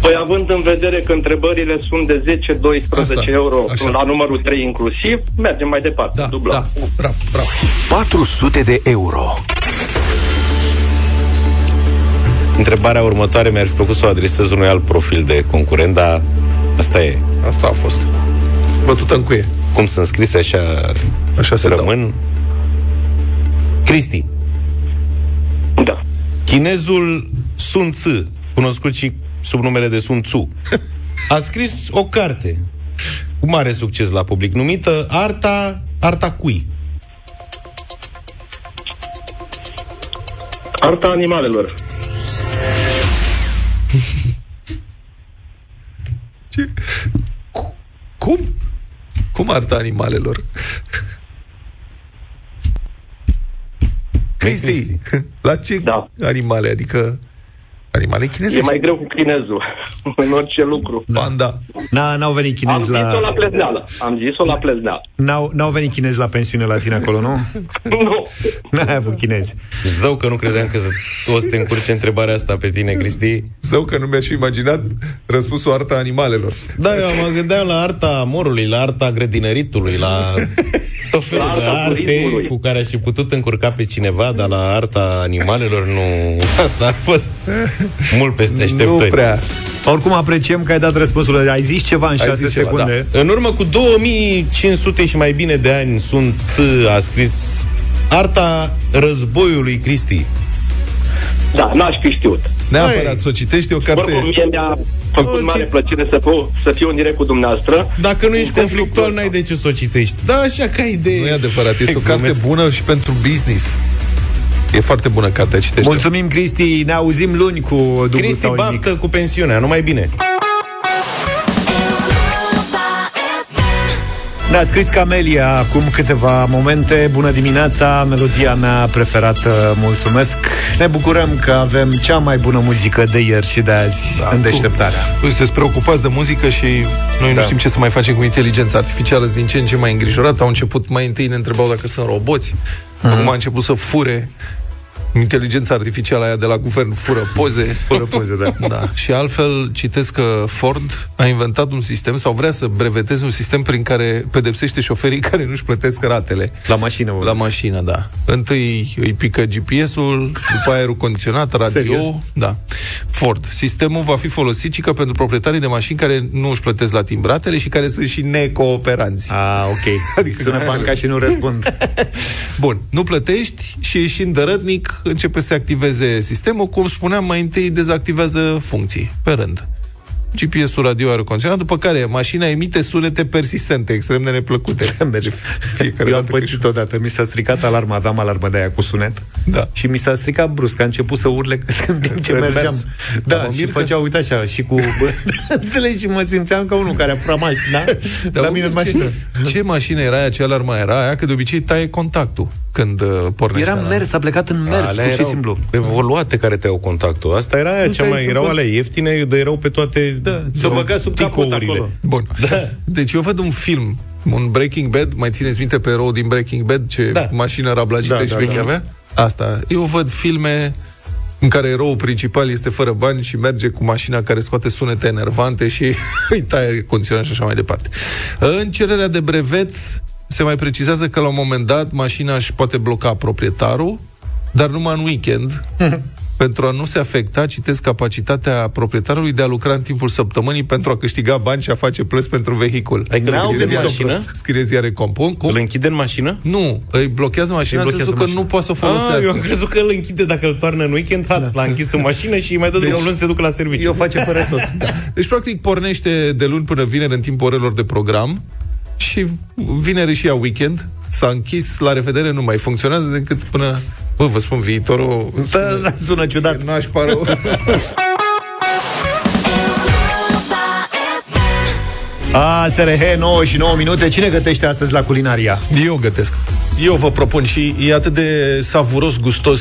Păi având în vedere că întrebările sunt de 10-12 Asta, euro așa. la numărul 3 inclusiv, mergem mai departe. Da, dublăm. da, bravo, bravo. 400 de euro. Întrebarea următoare mi-ar fi plăcut să o adresez unui alt profil de concurent, dar asta e. Asta a fost. Bătută în cuie. Cum sunt scrise, așa, Așa se rămân. Cristi, Da. chinezul Sun Tzu, cunoscut și sub numele de Sun Tzu, a scris o carte cu mare succes la public, numită Arta, Arta cui? Arta animalelor. Ce? Cu- Cum? Cum arta animalelor? Cristi, la ce Da. animale? Adică animale E chinezești? mai greu cu chinezul în orice lucru. Panda. N-a, n-au venit Am chinezi zis-o la la... plezneală. Am zis-o la plezneală. N-au, n-au venit chinezi la pensiune la tine acolo, nu? Nu. N-ai avut chinezi. Zău că nu credeam că o să te încurce întrebarea asta pe tine, Cristi. Zău că nu mi-aș fi imaginat răspunsul arta animalelor. Da, eu mă gândeam la arta morului, la arta grădinăritului, la tot felul La de arta arte turismului. cu care aș fi putut încurca pe cineva, dar la arta animalelor nu... Asta a fost mult peste așteptări. Nu prea. Oricum apreciem că ai dat răspunsul. Ai zis ceva în Ai 6 zis ceva, secunde. În urmă cu 2500 și mai bine de ani sunt a scris Arta războiului Cristi. Da, n-aș fi știut. Neapărat să o citești, e o carte... Oricum, mie mi-a făcut Nu, mare ce- plăcere să, fiu, să fiu în direct cu dumneavoastră. Dacă nu ești Pentru conflictual, lucrul n-ai de ce să o citești. Da, așa ca idee. Nu e adevărat, este o carte Glumesc. bună și pentru business. E foarte bună cartea, citește Mulțumim, Cristi. Ne auzim luni cu dublu Cristi sau nimic. baftă cu pensiunea, numai bine. Ne-a scris Camelia acum câteva momente. Bună dimineața, melodia mea preferată, mulțumesc. Ne bucurăm că avem cea mai bună muzică de ieri și de azi Da, în tu- deșteptarea. Nu sunteți preocupați de muzică și noi Da. nu știm ce să mai facem cu inteligența artificială, sunt din ce în ce mai îngrijorat. Au început, mai întâi ne întrebau dacă sunt roboți, Mhm. acum a început să fure inteligența artificială aia de la guvern fură poze. Fără poze, da. Da. Și altfel citesc că Ford a inventat un sistem sau vrea să breveteze un sistem prin care pedepsește șoferii care nu-și plătesc ratele. La mașină, vă La vezi. mașină, da. Întâi îi pică GPS-ul, după aerul condiționat, radio. Serios? Da. Ford. Sistemul va fi folosit și că pentru proprietarii de mașini care nu își plătesc la timp ratele și care sunt și necooperanți. Ah, ok. Adică sună banca și nu răspund. Bun, nu plătești și ieșind dărătnic începe să se activeze sistemul. Cum spuneam, mai întâi dezactivează funcții, pe rând. GPS-ul radio are condiționat, după care mașina emite sunete persistente, extrem de neplăcute. Merge. Fiecare Eu am dată când- pățit odată. Mi s-a stricat alarma, aveam alarmă de aia cu sunet. Da. Și mi s-a stricat brusc, a început să urle în timp ce Revers. mergeam. Da, Da, mă și mir că- făcea, uite așa, și cu... Înțelegi? Și mă simțeam ca unul care a furat mașina. Dar la mă mine în mir mașină. Ce, ce mașină era aia, ce alarmă era aia, că de obicei taie contactul când uh, pornește. Era la- mers, a plecat în mers, Alea pur și erau simplu. Evoluate care te iau contactul. Asta era aia Nu cea te-ai mai... ținut Erau cont. alea ieftine, dar erau pe toate Da, să băga sub capot ticourile. acolo. Bun. Da. Deci eu văd un film, un Breaking Bad, mai țineți minte pe erou din Breaking Bad, ce Da. mașină rablagită Da, și da, veche da. avea? Asta. Eu văd filme în care eroul principal este fără bani și merge cu mașina care scoate sunete enervante și îi taie condiționat și așa mai departe. În cererea de brevet se mai precizează că la un moment dat mașina își poate bloca proprietarul, dar numai în weekend, pentru a nu se afecta, citesc, capacitatea proprietarului de a lucra în timpul săptămânii pentru a câștiga bani și a face plăți pentru vehicul. Adică Scrie îl închide ziare- în mașină? Scrie ziare Compun. Cum? Îl închide în mașină? Nu, îi blochează mașina Îi în blochează sensul că mașina. nu poate să o Ah, folosească. eu am crezut că îl închide dacă îl toarnă în weekend, hați, l-a închis în mașină și îi mai dă de Deci- două luni să se ducă la serviciu. Eu face fără toți. Deci, practic, pornește de luni până vineri în timpul orelor de program și vineri și ia weekend. S-a închis, la revedere, nu mai funcționează decât până... Bă, vă spun, viitorul... Da, da, sună ciudat. N-aș pară... A, SRH, 9 și 9 minute. Cine gătește astăzi la culinaria? Eu gătesc. Eu vă propun și e atât de savuros, gustos,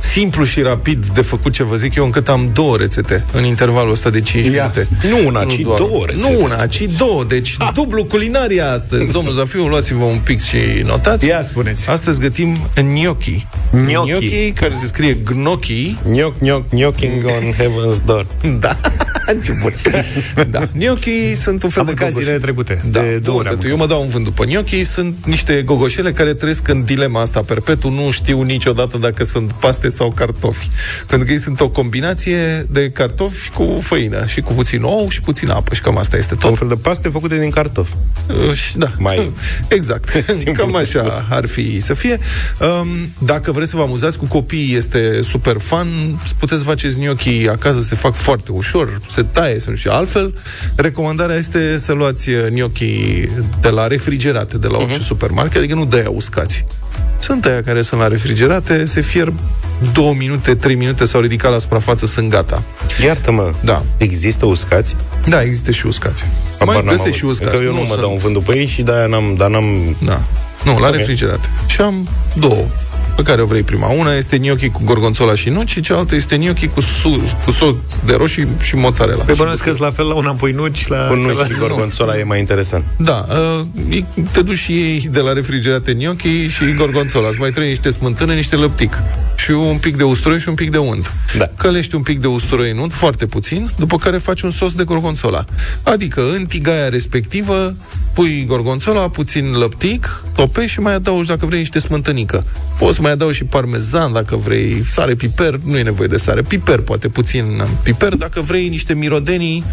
simplu și rapid de făcut ce vă zic eu, încât am două rețete în intervalul ăsta de 5 Ia. minute. Nu una, ci doar- două rețete. Nu una, ci două. Deci dublu culinaria astăzi. Domnul Zafiu, luați-vă un pix și notați. Ia spuneți. Astăzi gătim gnocchi. Gnocchi. care se scrie gnocchi. Gnoc, gnoc, knocking on heaven's door. Da, ce bun. Da. Gnocchi sunt un fel Am de mâncat gogoșe. zilele trecute. Da, de două bun, ori am că eu mă dau un vânt după gnocchi, sunt niște gogoșele care trăiesc în dilema asta perpetu, nu știu niciodată dacă sunt paste sau cartofi. Pentru că ei sunt o combinație de cartofi cu făină și cu puțin ou și puțin apă și cam asta este Un tot. fel de paste făcute din cartofi. Uh, și da, Mai exact. simplu Cam așa spus. ar fi să fie. Um, dacă vreți să vă amuzați cu copiii, este super fan. Puteți face gnocchi acasă, se fac foarte ușor, se taie, sunt și altfel. Recomandarea este să luați uh, gnocchi de la refrigerate, de la orice uh-huh. supermarket, adică nu de aia uscați. Sunt aia care sunt la refrigerate, se fierb două minute, trei minute s-au ridicat la suprafață, sunt gata. Iartă-mă, Da. există uscați? Da, există și uscați. Habar Mai n-am găsești și avut. uscați. Că eu nu, mă sunt- dau un vânt după ei și de-aia n-am, dar n-am... Da. Nu, la Ok. refrigerate. Și am două. Pe care o vrei prima. Una este gnocchi cu gorgonzola și nuci și cealaltă este gnocchi cu, su- cu sos de roșii și mozzarella. Pe bănuiesc că la fel la una pui nuci, la Cu nuci celălalt- și gorgonzola e mai interesant. Da, uh, te duci și iei de la refrigerate gnocchi și gorgonzola. Îți mai trebuie niște smântână, niște lăptic. Și un pic de usturoi și un pic de unt. Da. Călești un pic de usturoi în unt, foarte puțin, după care faci un sos de gorgonzola. Adică în tigaia respectivă pui gorgonzola, puțin lăptic, topești și mai adaugi dacă vrei niște smântânică. Poți să mai adaugi și parmezan dacă vrei, sare, piper, nu e nevoie de sare, piper, poate puțin piper, dacă vrei niște mirodenii,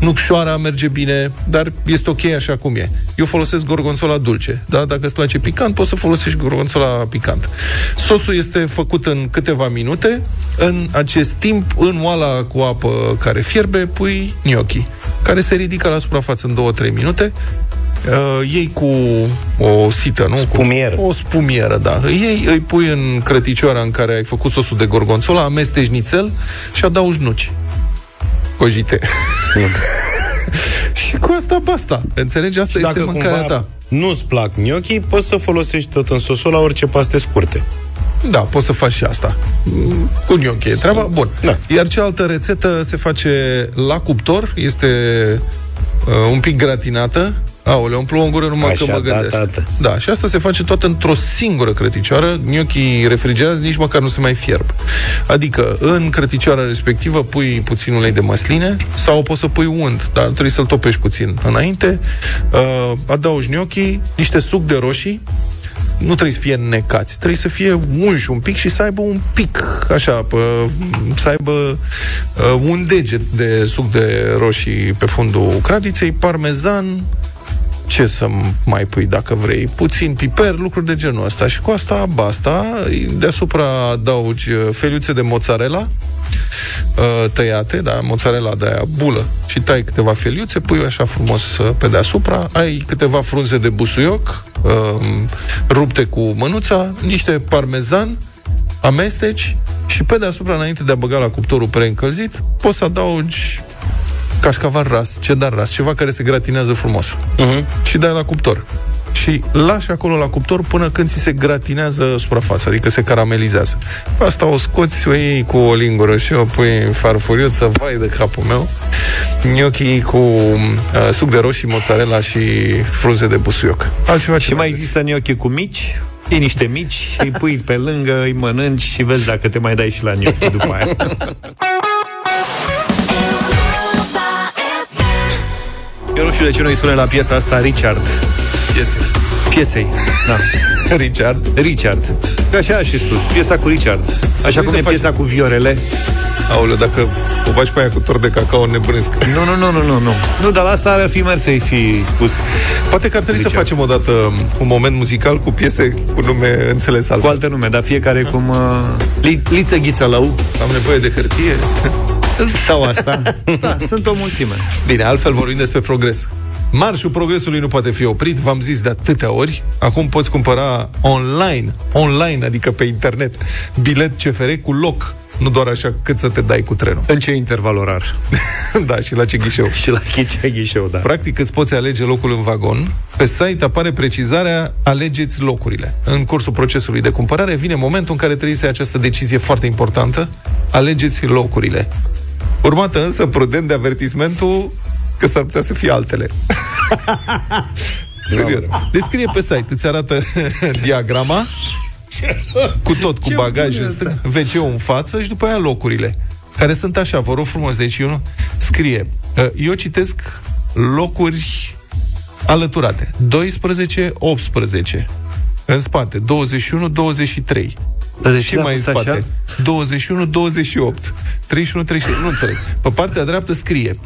nucșoara merge bine, dar este ok așa cum e. Eu folosesc gorgonzola dulce, da? Dacă îți place picant, poți să folosești gorgonzola picant. Sosul este făcut în câteva minute, în acest timp, în oala cu apă care fierbe, pui gnocchi, care se ridică la suprafață în 2-3 minute, uh, iei cu o sită, nu? Spumier. Cu o spumieră, da. Îi iei, îi pui în crăticioara în care ai făcut sosul de gorgonzola, amesteci nițel și adaugi nuci. Cojite. și cu asta basta. Înțelegi? Asta Și este dacă mâncarea cumva ta. nu-ți plac gnocchi, poți să folosești tot în sosul la orice paste scurte. Da, poți să faci și asta. Mm, Cu gnocchi e treaba. Bun. Da. Iar cealaltă rețetă se face la cuptor, este uh, un pic gratinată. Aoleu, îmi plouă în gură numai Așa, că mă da, gândesc. tată. Da, și asta se face tot într-o singură crăticioară. Gnocchii refrigerați nici măcar nu se mai fierb. Adică, în crăticioara respectivă pui puțin ulei de măsline sau poți să pui unt, dar trebuie să-l topești puțin înainte. Uh, adaugi gnocchii, niște suc de roșii, nu trebuie să fie necați, trebuie să fie unși un pic și să aibă un pic, așa, pă, să aibă uh, un deget de suc de roșii pe fundul cratiței, parmezan, ce să mai pui dacă vrei, puțin piper, lucruri de genul ăsta. Și cu asta, basta, deasupra adaugi uh, feliuțe de mozzarella, uh, tăiate, da, mozzarella de aia bulă. Și tai câteva feliuțe, pui așa frumos uh, pe deasupra, ai câteva frunze de busuioc uh, rupte cu mânuța, niște parmezan, amesteci și pe deasupra, înainte de a băga la cuptorul preîncălzit, poți să adaugi cașcaval ras, cedar ras, ceva care se gratinează frumos. Uh-huh. Și dai la cuptor. Și lași acolo la cuptor până când ți se gratinează suprafața, adică se caramelizează. Asta o scoți, o iei cu o lingură și o pui în farfuriuță, vai de capul meu. Gnocchi cu uh, suc de roșii, mozzarella și frunze de busuioc. Altceva Și mai există gnocchi cu mici, iei niște mici, îi pui pe lângă, îi mănânci și vezi dacă te mai dai și la gnocchi după aia. Eu nu știu de ce nu îi spune la piesa asta Richard. Piese. Piesei, da. Richard. Richard. Că așa aș fi spus, piesa cu Richard. Așa trebui cum să e faci- piesa cu viorele. Aoleu, dacă o faci pe aia cu tort de cacao, nebunesc. Nu, nu, nu, nu, nu, nu. Nu, dar la asta ar fi mers să-i fi spus. Poate că ar trebui să Richard. facem odată un moment muzical cu piese cu nume înțeles Cu altfel. alte nume, dar fiecare cum... Uh, li, liță ghiță lău Am nevoie de hârtie. sau asta. Da, sunt o mulțime. Bine, altfel vorbim despre progres. Marșul progresului nu poate fi oprit, v-am zis de atâtea ori. Acum poți cumpăra online, online, adică pe internet, bilet CFR cu loc, nu doar așa cât să te dai cu trenul. În ce interval orar? da, și la ce ghișeu. Și la ce ghișeu, da. Practic îți poți alege locul în vagon. Pe site apare precizarea alegeți locurile. În cursul procesului de cumpărare vine momentul în care trebuie să iei această decizie foarte importantă. Alegeți locurile. Urmată însă, prudent de avertismentul că s-ar putea să fie altele. Serios. Descrie pe site, îți arată diagrama? Cu tot, cu bagaj în stânga, wc în față și după aia locurile, care sunt așa, vă rog frumos, deci eu nu scrie, uh, eu citesc locuri alăturate, 12, 18, în spate, 21, 23, Dar de și ce l-a mai în pus spate, așa? 21, 28, 31, 33, nu înțeleg. Pe partea dreaptă scrie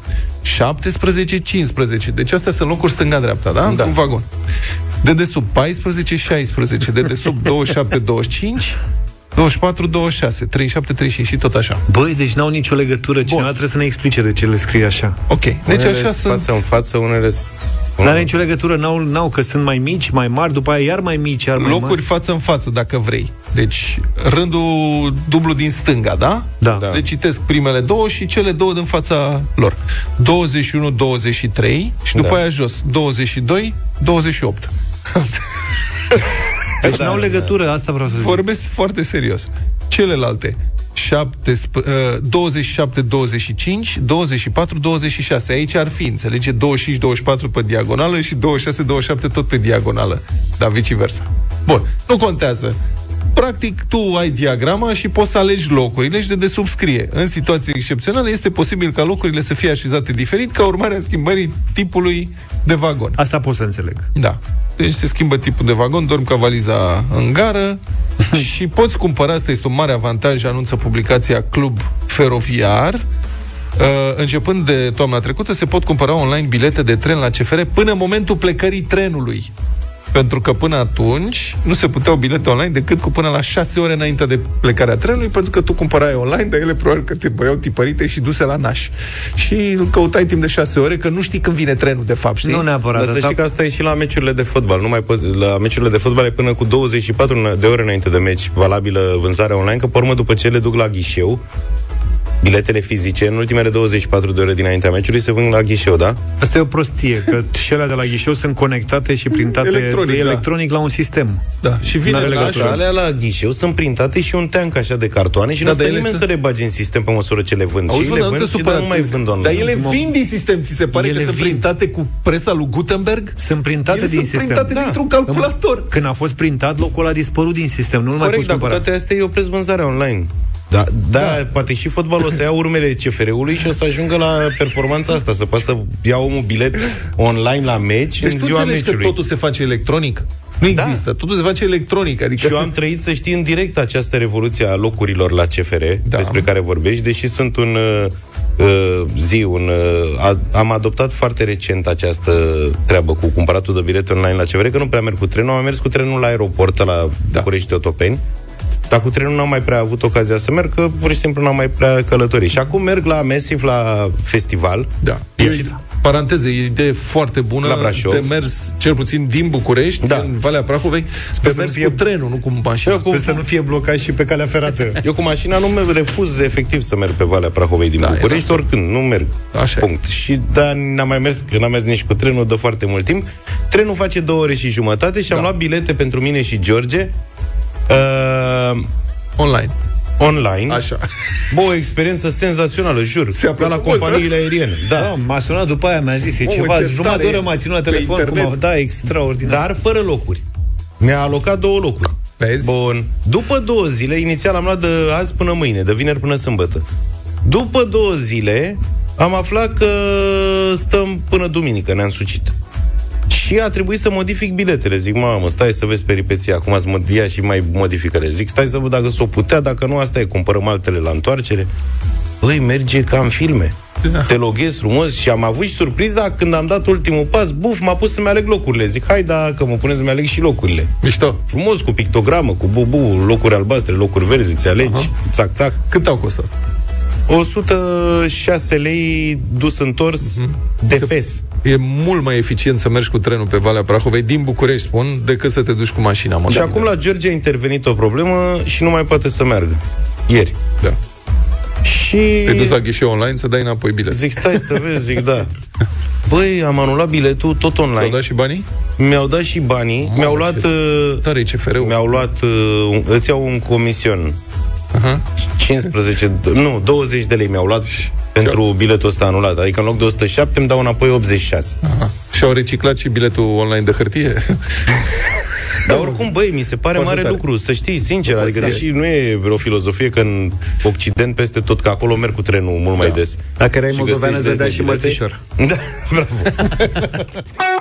17, 15, deci astea sunt locuri stânga-dreapta, da? Da. Un vagon. De desubt 14, 16, de desubt 27, 25, 24, 26, 37, 35 și tot așa. Băi, deci n-au nicio legătură. Cineva trebuie să ne explice de ce le scrie așa. Ok. Deci Unele așa sunt sunt... față în față, unele s- N-are nicio legătură, n-au, n-au, că sunt mai mici, mai mari, după aia iar mai mici, iar mai Locuri mari. față în față, dacă vrei. Deci, rândul dublu din stânga, da? Da. Da. Deci citesc primele două și cele două din fața lor. 21, 23 și după Da. aia jos. 22, 28. Deci n-au legătură, asta vreau să zic. Vorbesc foarte serios. Celelalte 7, 27, 25, 24, 26. Aici ar fi, înțelege, 25, 24 pe diagonală și 26, 27 tot pe diagonală. Dar viceversa. Bun, nu contează. Practic, tu ai diagrama și poți să alegi locurile și de desubt scrie. În situații excepționale este posibil ca locurile să fie așezate diferit ca urmare a schimbării tipului de vagon. Asta pot să înțeleg. Da. Deci se schimbă tipul de vagon, dorm ca valiza în gară și poți cumpăra, asta este un mare avantaj, anunță publicația Club Feroviar, Uh, începând de toamna trecută, se pot cumpăra online bilete de tren la CFR până în momentul plecării trenului. Pentru că până atunci nu se puteau bilete online decât cu până la 6 ore înainte de plecarea trenului, pentru că tu cumpărai online, dar ele probabil că te băiau tipărite și duse la naș. Și îl căutai timp de 6 ore, că nu știi când vine trenul, de fapt, știi? Nu neapărat. Dar să asta- știi că asta e și la meciurile de fotbal. Nu mai pot, la meciurile de fotbal e până cu 24 de ore înainte de meci valabilă vânzarea online, că pe urmă după ce le duc la ghișeu, biletele fizice, în ultimele 24 de ore dinaintea meciului se vând la ghișeu, da? Asta e o prostie, că și alea de la ghișeu sunt conectate și printate Electronic, da. electronic la un sistem. Da. Și vine N-are la legătură. Așa, alea la ghișeu sunt printate și un teanc așa de cartoane și Da, nu stă dar ele nimeni sunt- să le bagi în sistem pe măsură ce le vând. Auzi, și mă, le dar nu te vând și supăra. dar nu mai vând online. Dar ele vin din sistem, ți se pare Ele că sunt vin. printate cu presa lui Gutenberg? Sunt printate Ele din sunt sistem. printate Da. dintr-un calculator. Când a fost printat, locul a dispărut din sistem. Nu-l mai Corect, poți dar cu cumpăra. toate astea eu opresc vânzarea online. Da, da, da, poate și fotbalul o să ia urmele CFR-ului și o să ajungă la performanța asta, să poată să ia omul bilet online la meci Deci în tu ziua înțelegi că meciului. totul se face electronic? Nu Da. există. Totul se face electronic. Adică Și eu am trăit, să știi, în direct această revoluție a locurilor la CFR, da. despre care vorbești, deși sunt un uh, uh, zi, un, uh, a, am adoptat foarte recent această treabă cu cumpăratul de bilete online la CFR, că nu prea merg cu trenul, am mers cu trenul la aeroport, la Da. București Otopeni, dar cu trenul n-am mai prea avut ocazia să merg, că pur și simplu n-am mai prea călătorit. Și acum merg la Massive, la festival. Da. E, paranteză, e o idee foarte bună La Brașov. de mers, cel puțin din București, Da. în Valea Prahovei, Sper de să mers fie- cu trenul, nu cu mașina. Eu cu- Sper să nu fie blocat și pe calea ferată. Eu cu mașina nu merg, refuz efectiv să merg pe Valea Prahovei din Da, da, e București, nasol. oricând, nu merg. Așa e. Punct. Și da, n-am mai mers, că n-am mers nici cu trenul de foarte mult timp. Trenul face două ore și jumătate și Da. am luat bilete pentru mine și George uh, Online. online. Așa. Bă, o experiență senzațională, jur. Se ca la apropiă mult, companiile aeriene. Da, Da. m-a sunat după aia, mi-a zis, e Mamă, ceva, ce jumătate de tare oră e. m-a ținut la Pe telefon, cum internet. a, da, extraordinar. Dar fără locuri. Mi-a alocat două locuri. Vezi? Bun. După două zile, inițial am luat de azi până mâine, de vineri până sâmbătă. După două zile, am aflat că stăm până duminică, ne-am sucit. Și a trebuit să modific biletele. Zic, mamă, stai să vezi peripeția. Acum ați mădia și mai modificările. Zic, stai să văd dacă s-o putea, dacă nu, asta e, cumpărăm altele la întoarcere. Băi, merge ca în filme. Da. Te loghezi frumos și am avut și surpriza când am dat ultimul pas, buf, m-a pus să-mi aleg locurile. Zic, hai da, că mă pune să-mi aleg și locurile. Mișto. Frumos, cu pictogramă, cu bubu, locuri albastre, locuri verzi, ți alegi, Aha. țac, țac. Cât au costat? 106 lei dus întors de fes. E mult mai eficient să mergi cu trenul pe Valea Prahovei din București, spun, decât să te duci cu mașina. Mă Și gândesc. acum la George a intervenit o problemă și nu mai poate să meargă. Ieri. Da. Și... Te duci la ghișeu online să dai înapoi bilet. Zic, stai să vezi, zic, da. Băi, am anulat biletul tot Ți-au online. dat și banii? Mi-au dat și banii. mi-au luat... ce uh, Tare e CFR-ul. Mi-au luat... uh, un- Îți iau un comision. Aha. 15, nu, 20 de lei mi-au luat pentru biletul ăsta anulat. Adică în loc de 107 îmi dau înapoi 86. Aha. Și au reciclat și biletul online de hârtie? Dar oricum, băi, mi se pare Foarte mare tare. lucru, să știi, sincer. Adică, tare. deși nu e vreo filozofie că în Occident, peste tot, că acolo merg cu trenul mult mai des. Dacă erai Și moldovean, îți găsești dădea și bilete. mărțișor. Da, bravo.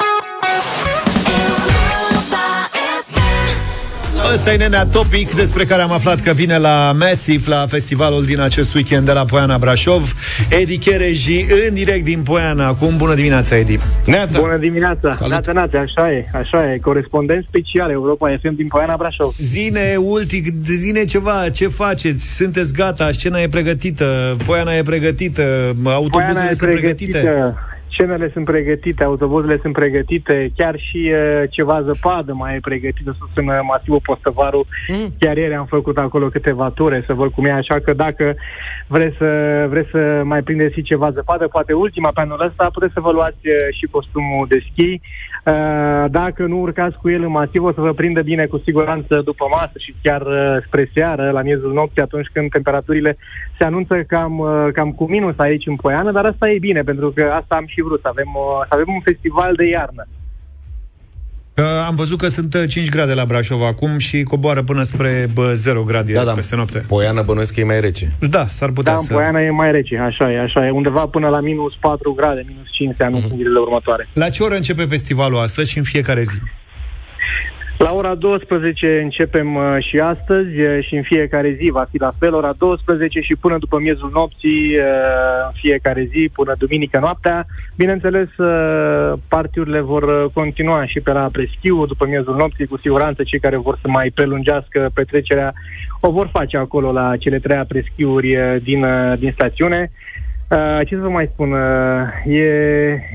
Ăsta e nenea Topic, despre care am aflat că vine la Massive, la festivalul din acest weekend de la Poiana Brașov. Edi Chereji, în direct din Poiana. Acum, bună dimineața, Edi. Neața. Bună dimineața! Salut. Neața, neața, așa e, așa e. Corespondent special Europa FM din Poiana Brașov. Zine, ultic, zine ceva, ce faceți? Sunteți gata, scena e pregătită, Poiana e pregătită, autobuzele Poiana e sunt pregătite. pregătită. Scenele sunt pregătite, autobuzele sunt pregătite, chiar și uh, ceva zăpadă mai e pregătită sus în uh, masivul Postăvaru. Mm. Chiar ieri am făcut acolo câteva ture să văd cum e, așa că dacă vreți să, vreți să mai prindeți și ceva zăpadă, poate ultima pe anul ăsta, puteți să vă luați uh, și costumul de schi. Uh, dacă nu urcați cu el în masiv, o să vă prindă bine cu siguranță după masă și chiar uh, spre seară, la miezul nopții, atunci când temperaturile se anunță cam, uh, cam cu minus aici în Poiană, dar asta e bine, pentru că asta am și vrut, să avem, uh, să avem un festival de iarnă. Uh, am văzut că sunt uh, 5 grade la Brașov acum și coboară până spre bă, 0 grade Da, da, peste noapte. Poiana bănuiesc că e mai rece. Da, s-ar putea Da, în să... Poiana e mai rece, așa e, așa e, undeva până la minus 4 grade, minus 5 se anunță în zilele următoare. La ce oră începe festivalul astăzi și în fiecare zi? La ora 12 începem uh, și astăzi uh, și în fiecare zi va fi la fel, ora 12 și până după miezul nopții, uh, în fiecare zi, până duminică noaptea. Bineînțeles, uh, partiurile vor uh, continua și pe la preschiu, după miezul nopții, cu siguranță cei care vor să mai prelungească petrecerea o vor face acolo la cele trei preschiuri uh, din, uh, din stațiune. Uh, ce să vă mai spun? Uh, e,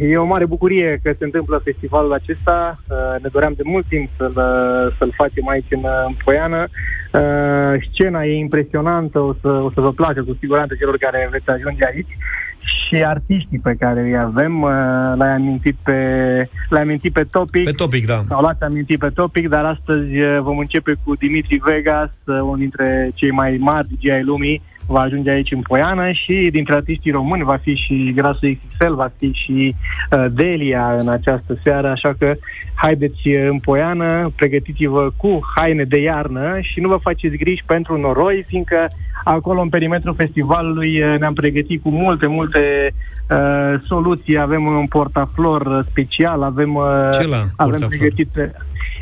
e o mare bucurie că se întâmplă festivalul acesta. Uh, ne doream de mult timp să-l, uh, să-l facem aici în, uh, în Poiană. Uh, scena e impresionantă, o să, o să vă placă cu siguranță celor care veți ajunge aici. Și artiștii pe care îi avem, uh, l-ai amintit pe, l-ai amintit pe Topic. Pe topic, da. Sau l-ați amintit pe Topic, dar astăzi uh, vom începe cu Dimitri Vegas, uh, unul dintre cei mai mari DJ ai lumii, va ajunge aici în Poiană și dintre artiștii români va fi și Grasul XXL, va fi și uh, Delia în această seară, așa că haideți uh, în Poiană, pregătiți-vă cu haine de iarnă și nu vă faceți griji pentru noroi, fiindcă acolo în perimetrul festivalului uh, ne-am pregătit cu multe, multe uh, soluții, avem un portaflor uh, special, avem, uh, Ce la avem portaflor? pregătite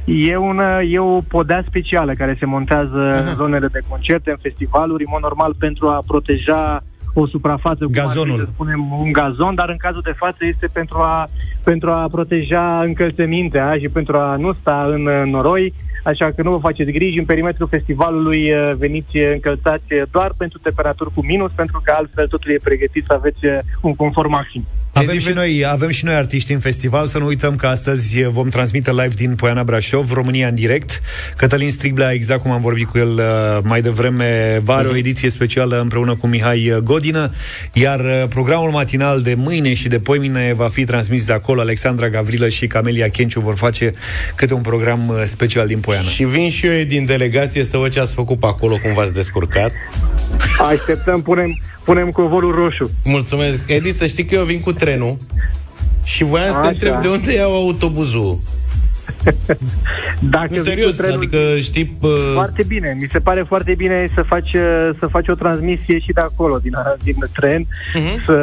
E, una, e o podea specială care se montează în zonele de concerte, în festivaluri, în mod normal pentru a proteja o suprafață, cum ar fi, Gazonul. să spunem, un gazon, dar în cazul de față este pentru a, pentru a proteja încălțămintea și pentru a nu sta în uh, noroi, așa că nu vă faceți griji, în perimetrul festivalului uh, veniți uh, încălțați uh, doar pentru temperaturi cu minus, pentru că altfel totul e pregătit să aveți uh, un confort maxim. Avem și, noi, avem și noi artiști în festival, să nu uităm că astăzi vom transmite live din Poiana Brașov, România în direct. Cătălin Striblea, exact cum am vorbit cu el uh, mai devreme, va are o ediție specială împreună cu Mihai uh, Godină, iar uh, programul matinal de mâine și de poimine va fi transmis de acolo. Alexandra Gavrilă și Camelia Kenciu vor face câte un program uh, special din Poiana. Și vin și eu din delegație să văd ce ați făcut pe acolo, cum v-ați descurcat. Așteptăm, punem, punem covorul roșu. Mulțumesc. Edi, să știi că eu vin cu trenul și voiam să te Așa. întreb de unde iau autobuzul. Dacă Nu, vii serios, cu trenul- adică știi... Pă... Foarte bine, mi se pare foarte bine să faci, uh, să faci o transmisie și de acolo, din, din tren, Mhm. să,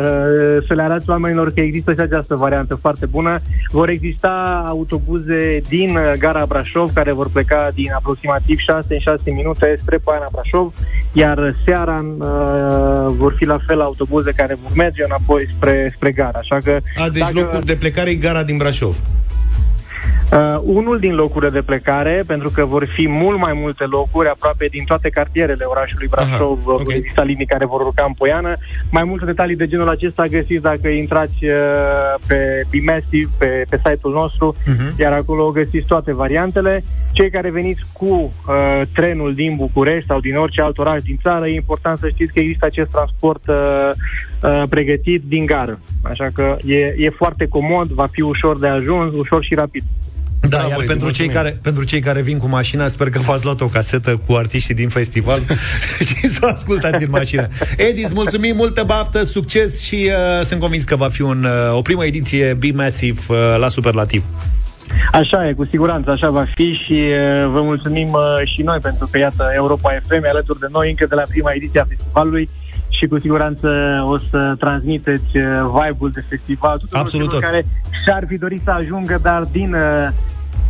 să le arăți oamenilor că există și această variantă foarte bună. Vor exista autobuze din uh, gara Brașov, care vor pleca din aproximativ 6 în 6 minute spre Poiana Brașov, iar seara uh, vor fi la fel autobuze care vor merge înapoi spre, spre gara. Așa că A, deci dacă- locul de plecare e gara din Brașov. Uh, unul din locurile de plecare, pentru că vor fi mult mai multe locuri, aproape din toate cartierele orașului Brașov, Aha, okay. vor exista linii care vor urca în Poiană. Mai multe detalii de genul acesta găsiți dacă intrați uh, pe Bimesiv, pe, pe site-ul nostru, uh-huh. iar acolo găsiți toate variantele. Cei care veniți cu uh, trenul din București sau din orice alt oraș din țară, e important să știți că există acest transport uh, uh, pregătit din gară. Așa că e, e foarte comod, va fi ușor de ajuns, ușor și rapid. Da, iar pentru cei, care, pentru cei care vin cu mașina, sper că v-ați luat o casetă cu artiștii din festival și să o ascultați în mașină. Edi, îți mulțumim, multă baftă, succes și uh, sunt convins că va fi un, uh, o primă ediție Be Massive uh, la Superlativ. Așa e, cu siguranță, așa va fi și uh, vă mulțumim uh, și noi pentru că, iată, Europa FM e alături de noi încă de la prima ediție a festivalului și cu siguranță o să transmiteți uh, vibe-ul de festival tuturor Absolut celor tot. care și-ar fi dorit să ajungă, dar din uh,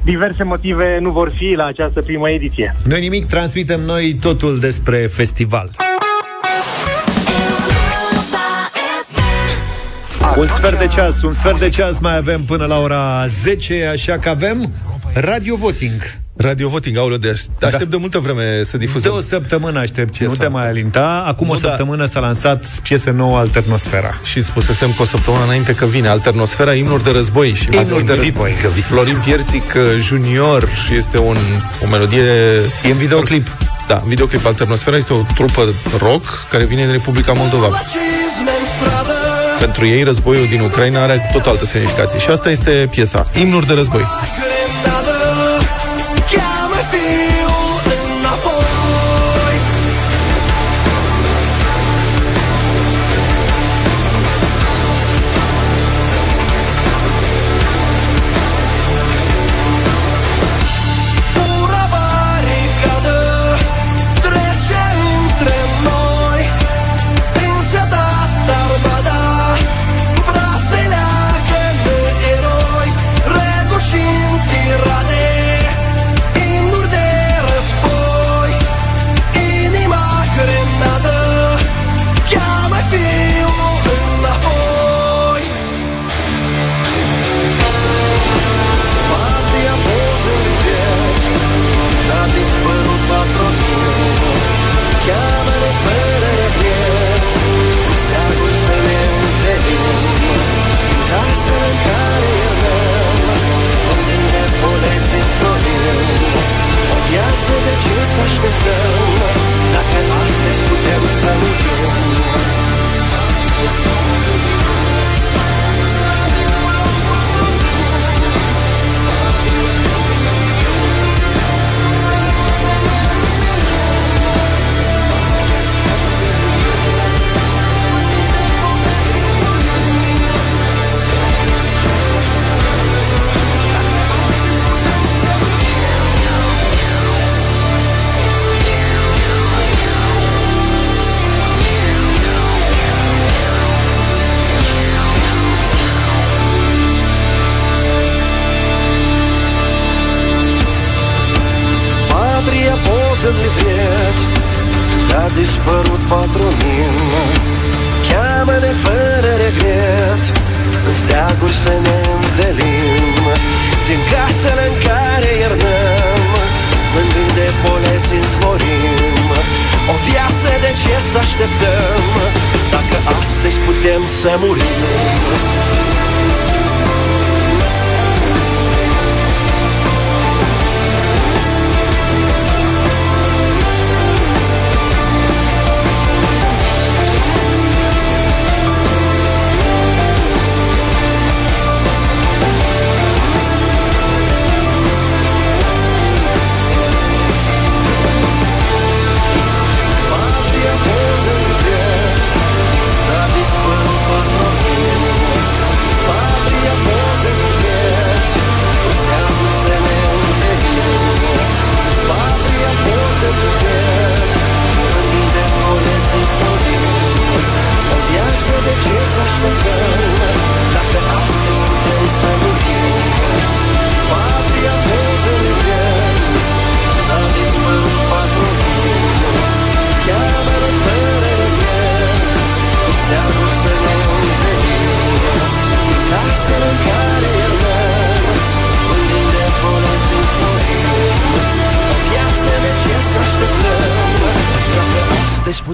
diverse motive nu vor fi la această primă ediție. Noi nimic, transmitem noi totul despre festival. Un sfert de ceas, un sfert de ceas mai avem până la ora 10, așa că avem Radio Voting. Radio Voting, aulă, de aș- aștept de multă vreme să difuzăm. De o săptămână aștepți, nu Piesa te asta. mai alinta. Acum Nu, o da. săptămână s-a lansat piesă nouă Alternosfera. Și spusesem cu o săptămână înainte că vine Alternosfera, imnuri de război. Și Imnuri de război. Că vine. Florin Piersic uh, Junior este un, o melodie... E în videoclip. Da, în videoclip Alternosfera este o trupă rock care vine din Republica Moldova. Pentru ei, războiul din Ucraina are tot altă semnificație. Și asta este piesa. Imnuri de război.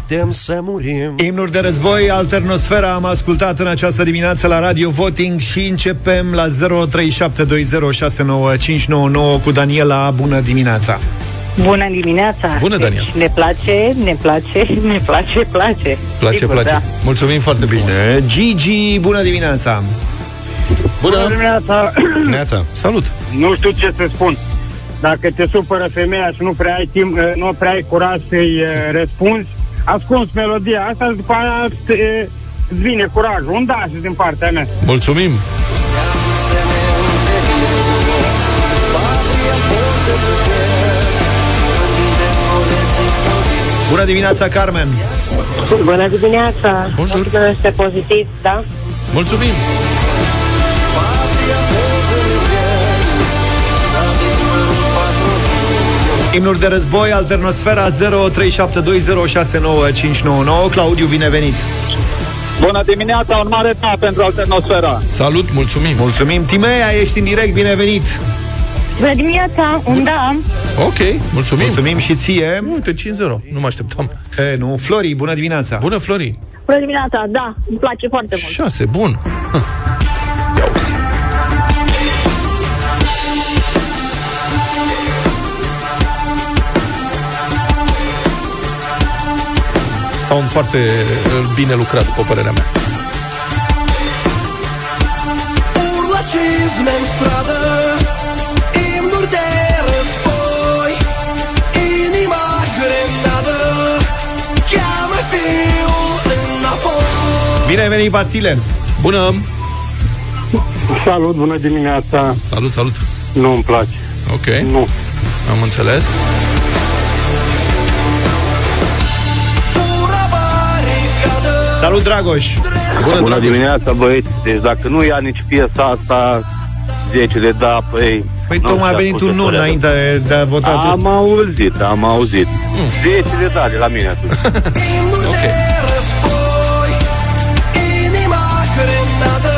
Putem să murim Imnuri de război, Alternosfera am ascultat în această dimineață la Radio Voting și începem la 0372069599 cu Daniela. Bună dimineața! Bună dimineața! Bună, Daniel. Deci, ne place, ne place, ne place, place. Place, Sigur, place. Da. Mulțumim foarte bine. Gigi, bună dimineața! Bună! dimineața! Neața. Salut! Nu știu ce să spun. Dacă te supără femeia și nu prea ai timp, eh, nu prea ai curaj să-i eh, răspunzi, ascunzi melodia asta și după aia te- îți vine curajul. Un da și din partea mea. Mulțumim! Bună dimineața, Carmen! Bună dimineața! Bonjour. Că este pozitiv, da? Mulțumim! Imnuri de război, Alternosfera 0372069599 Claudiu, binevenit! Bună dimineața, un mare da pentru Alternosfera. Salut, mulțumim! Mulțumim! Timea, ești în direct, binevenit! Bună dimineața, un da. Ok, mulțumim. Mulțumim și ție. Uite, 5-0. Nu mă așteptam. E, nu, Flori, bună dimineața. Bună, Flori. Bună dimineața, da, îmi place foarte mult. 6, bun. Sound foarte uh, bine lucrat, după părerea mea. Urla cizme în stradă Imnuri de război Inima grenadă Cheamă fiul înapoi Bine ai venit, Vasile. Bună. Salut, bună dimineața. Salut, salut. Nu îmi place. Ok. Nu. Am înțeles. Salut, Dragoș. Bună, bună dimineața, băieți. Deci dacă nu ia nici piesa asta, 10 de da, păi... Păi nu tocmai a știu venit cum un să nu părerea. înainte de a vota tu. Am auzit, am auzit. 10 de da de la mine atunci. ok. război Inima grenadă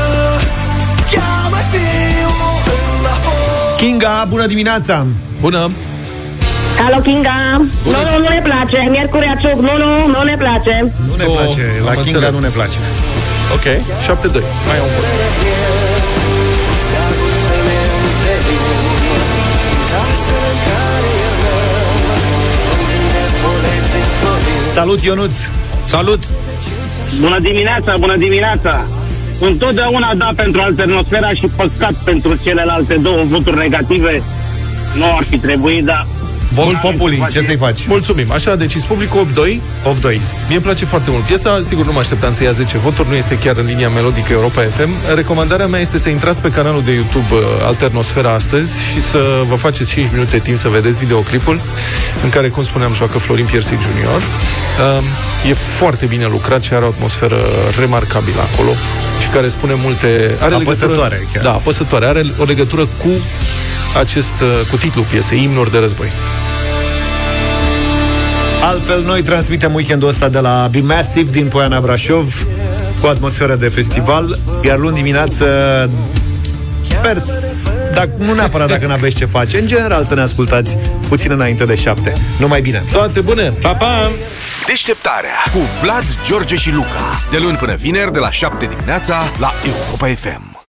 Cheamă fiul înapoi Kinga, bună dimineața. Bună. Alo, Kinga. Nu, nu, nu ne place. Miercurea Ciuc, nu, nu, nu ne place. Nu ne Două, place, la am Kinga înțeles. nu ne place. Ok, 7-2. Mai e un vot. Salut, Ionuț. Salut. Bună dimineața, bună dimineața! Întotdeauna da pentru alternosfera și păscat pentru celelalte două voturi negative. Nu ar fi trebuit, dar... Vox Populi, ce să-i faci? Mulțumim. Așa a decis publicul 8-2. 8-2. Mie îmi place foarte mult piesa, sigur nu mă așteptam să ia 10 voturi, nu este chiar în linia melodică Europa FM. Recomandarea mea este să intrați pe canalul de YouTube uh, Alternosfera astăzi și să vă faceți 5 minute timp să vedeți videoclipul în care, cum spuneam, joacă Florin Piersic Junior. Uh, e foarte bine lucrat și are o atmosferă remarcabilă acolo și care spune multe... Are Apăsătoare, legătură, chiar. Da, apăsătoare. Are o legătură cu acest, uh, cu titlul piesei, Imnuri de război. Altfel, noi transmitem weekendul ăsta de la Be Massive din Poiana Brașov cu atmosferă de festival, iar luni dimineață sper, s- dacă, nu neapărat dacă n-aveți ce face, în general să ne ascultați puțin înainte de șapte. Numai bine! Toate bune! Pa, pa! Deșteptarea cu Vlad, George și Luca. De luni până vineri, de la 7 dimineața, la Europa FM.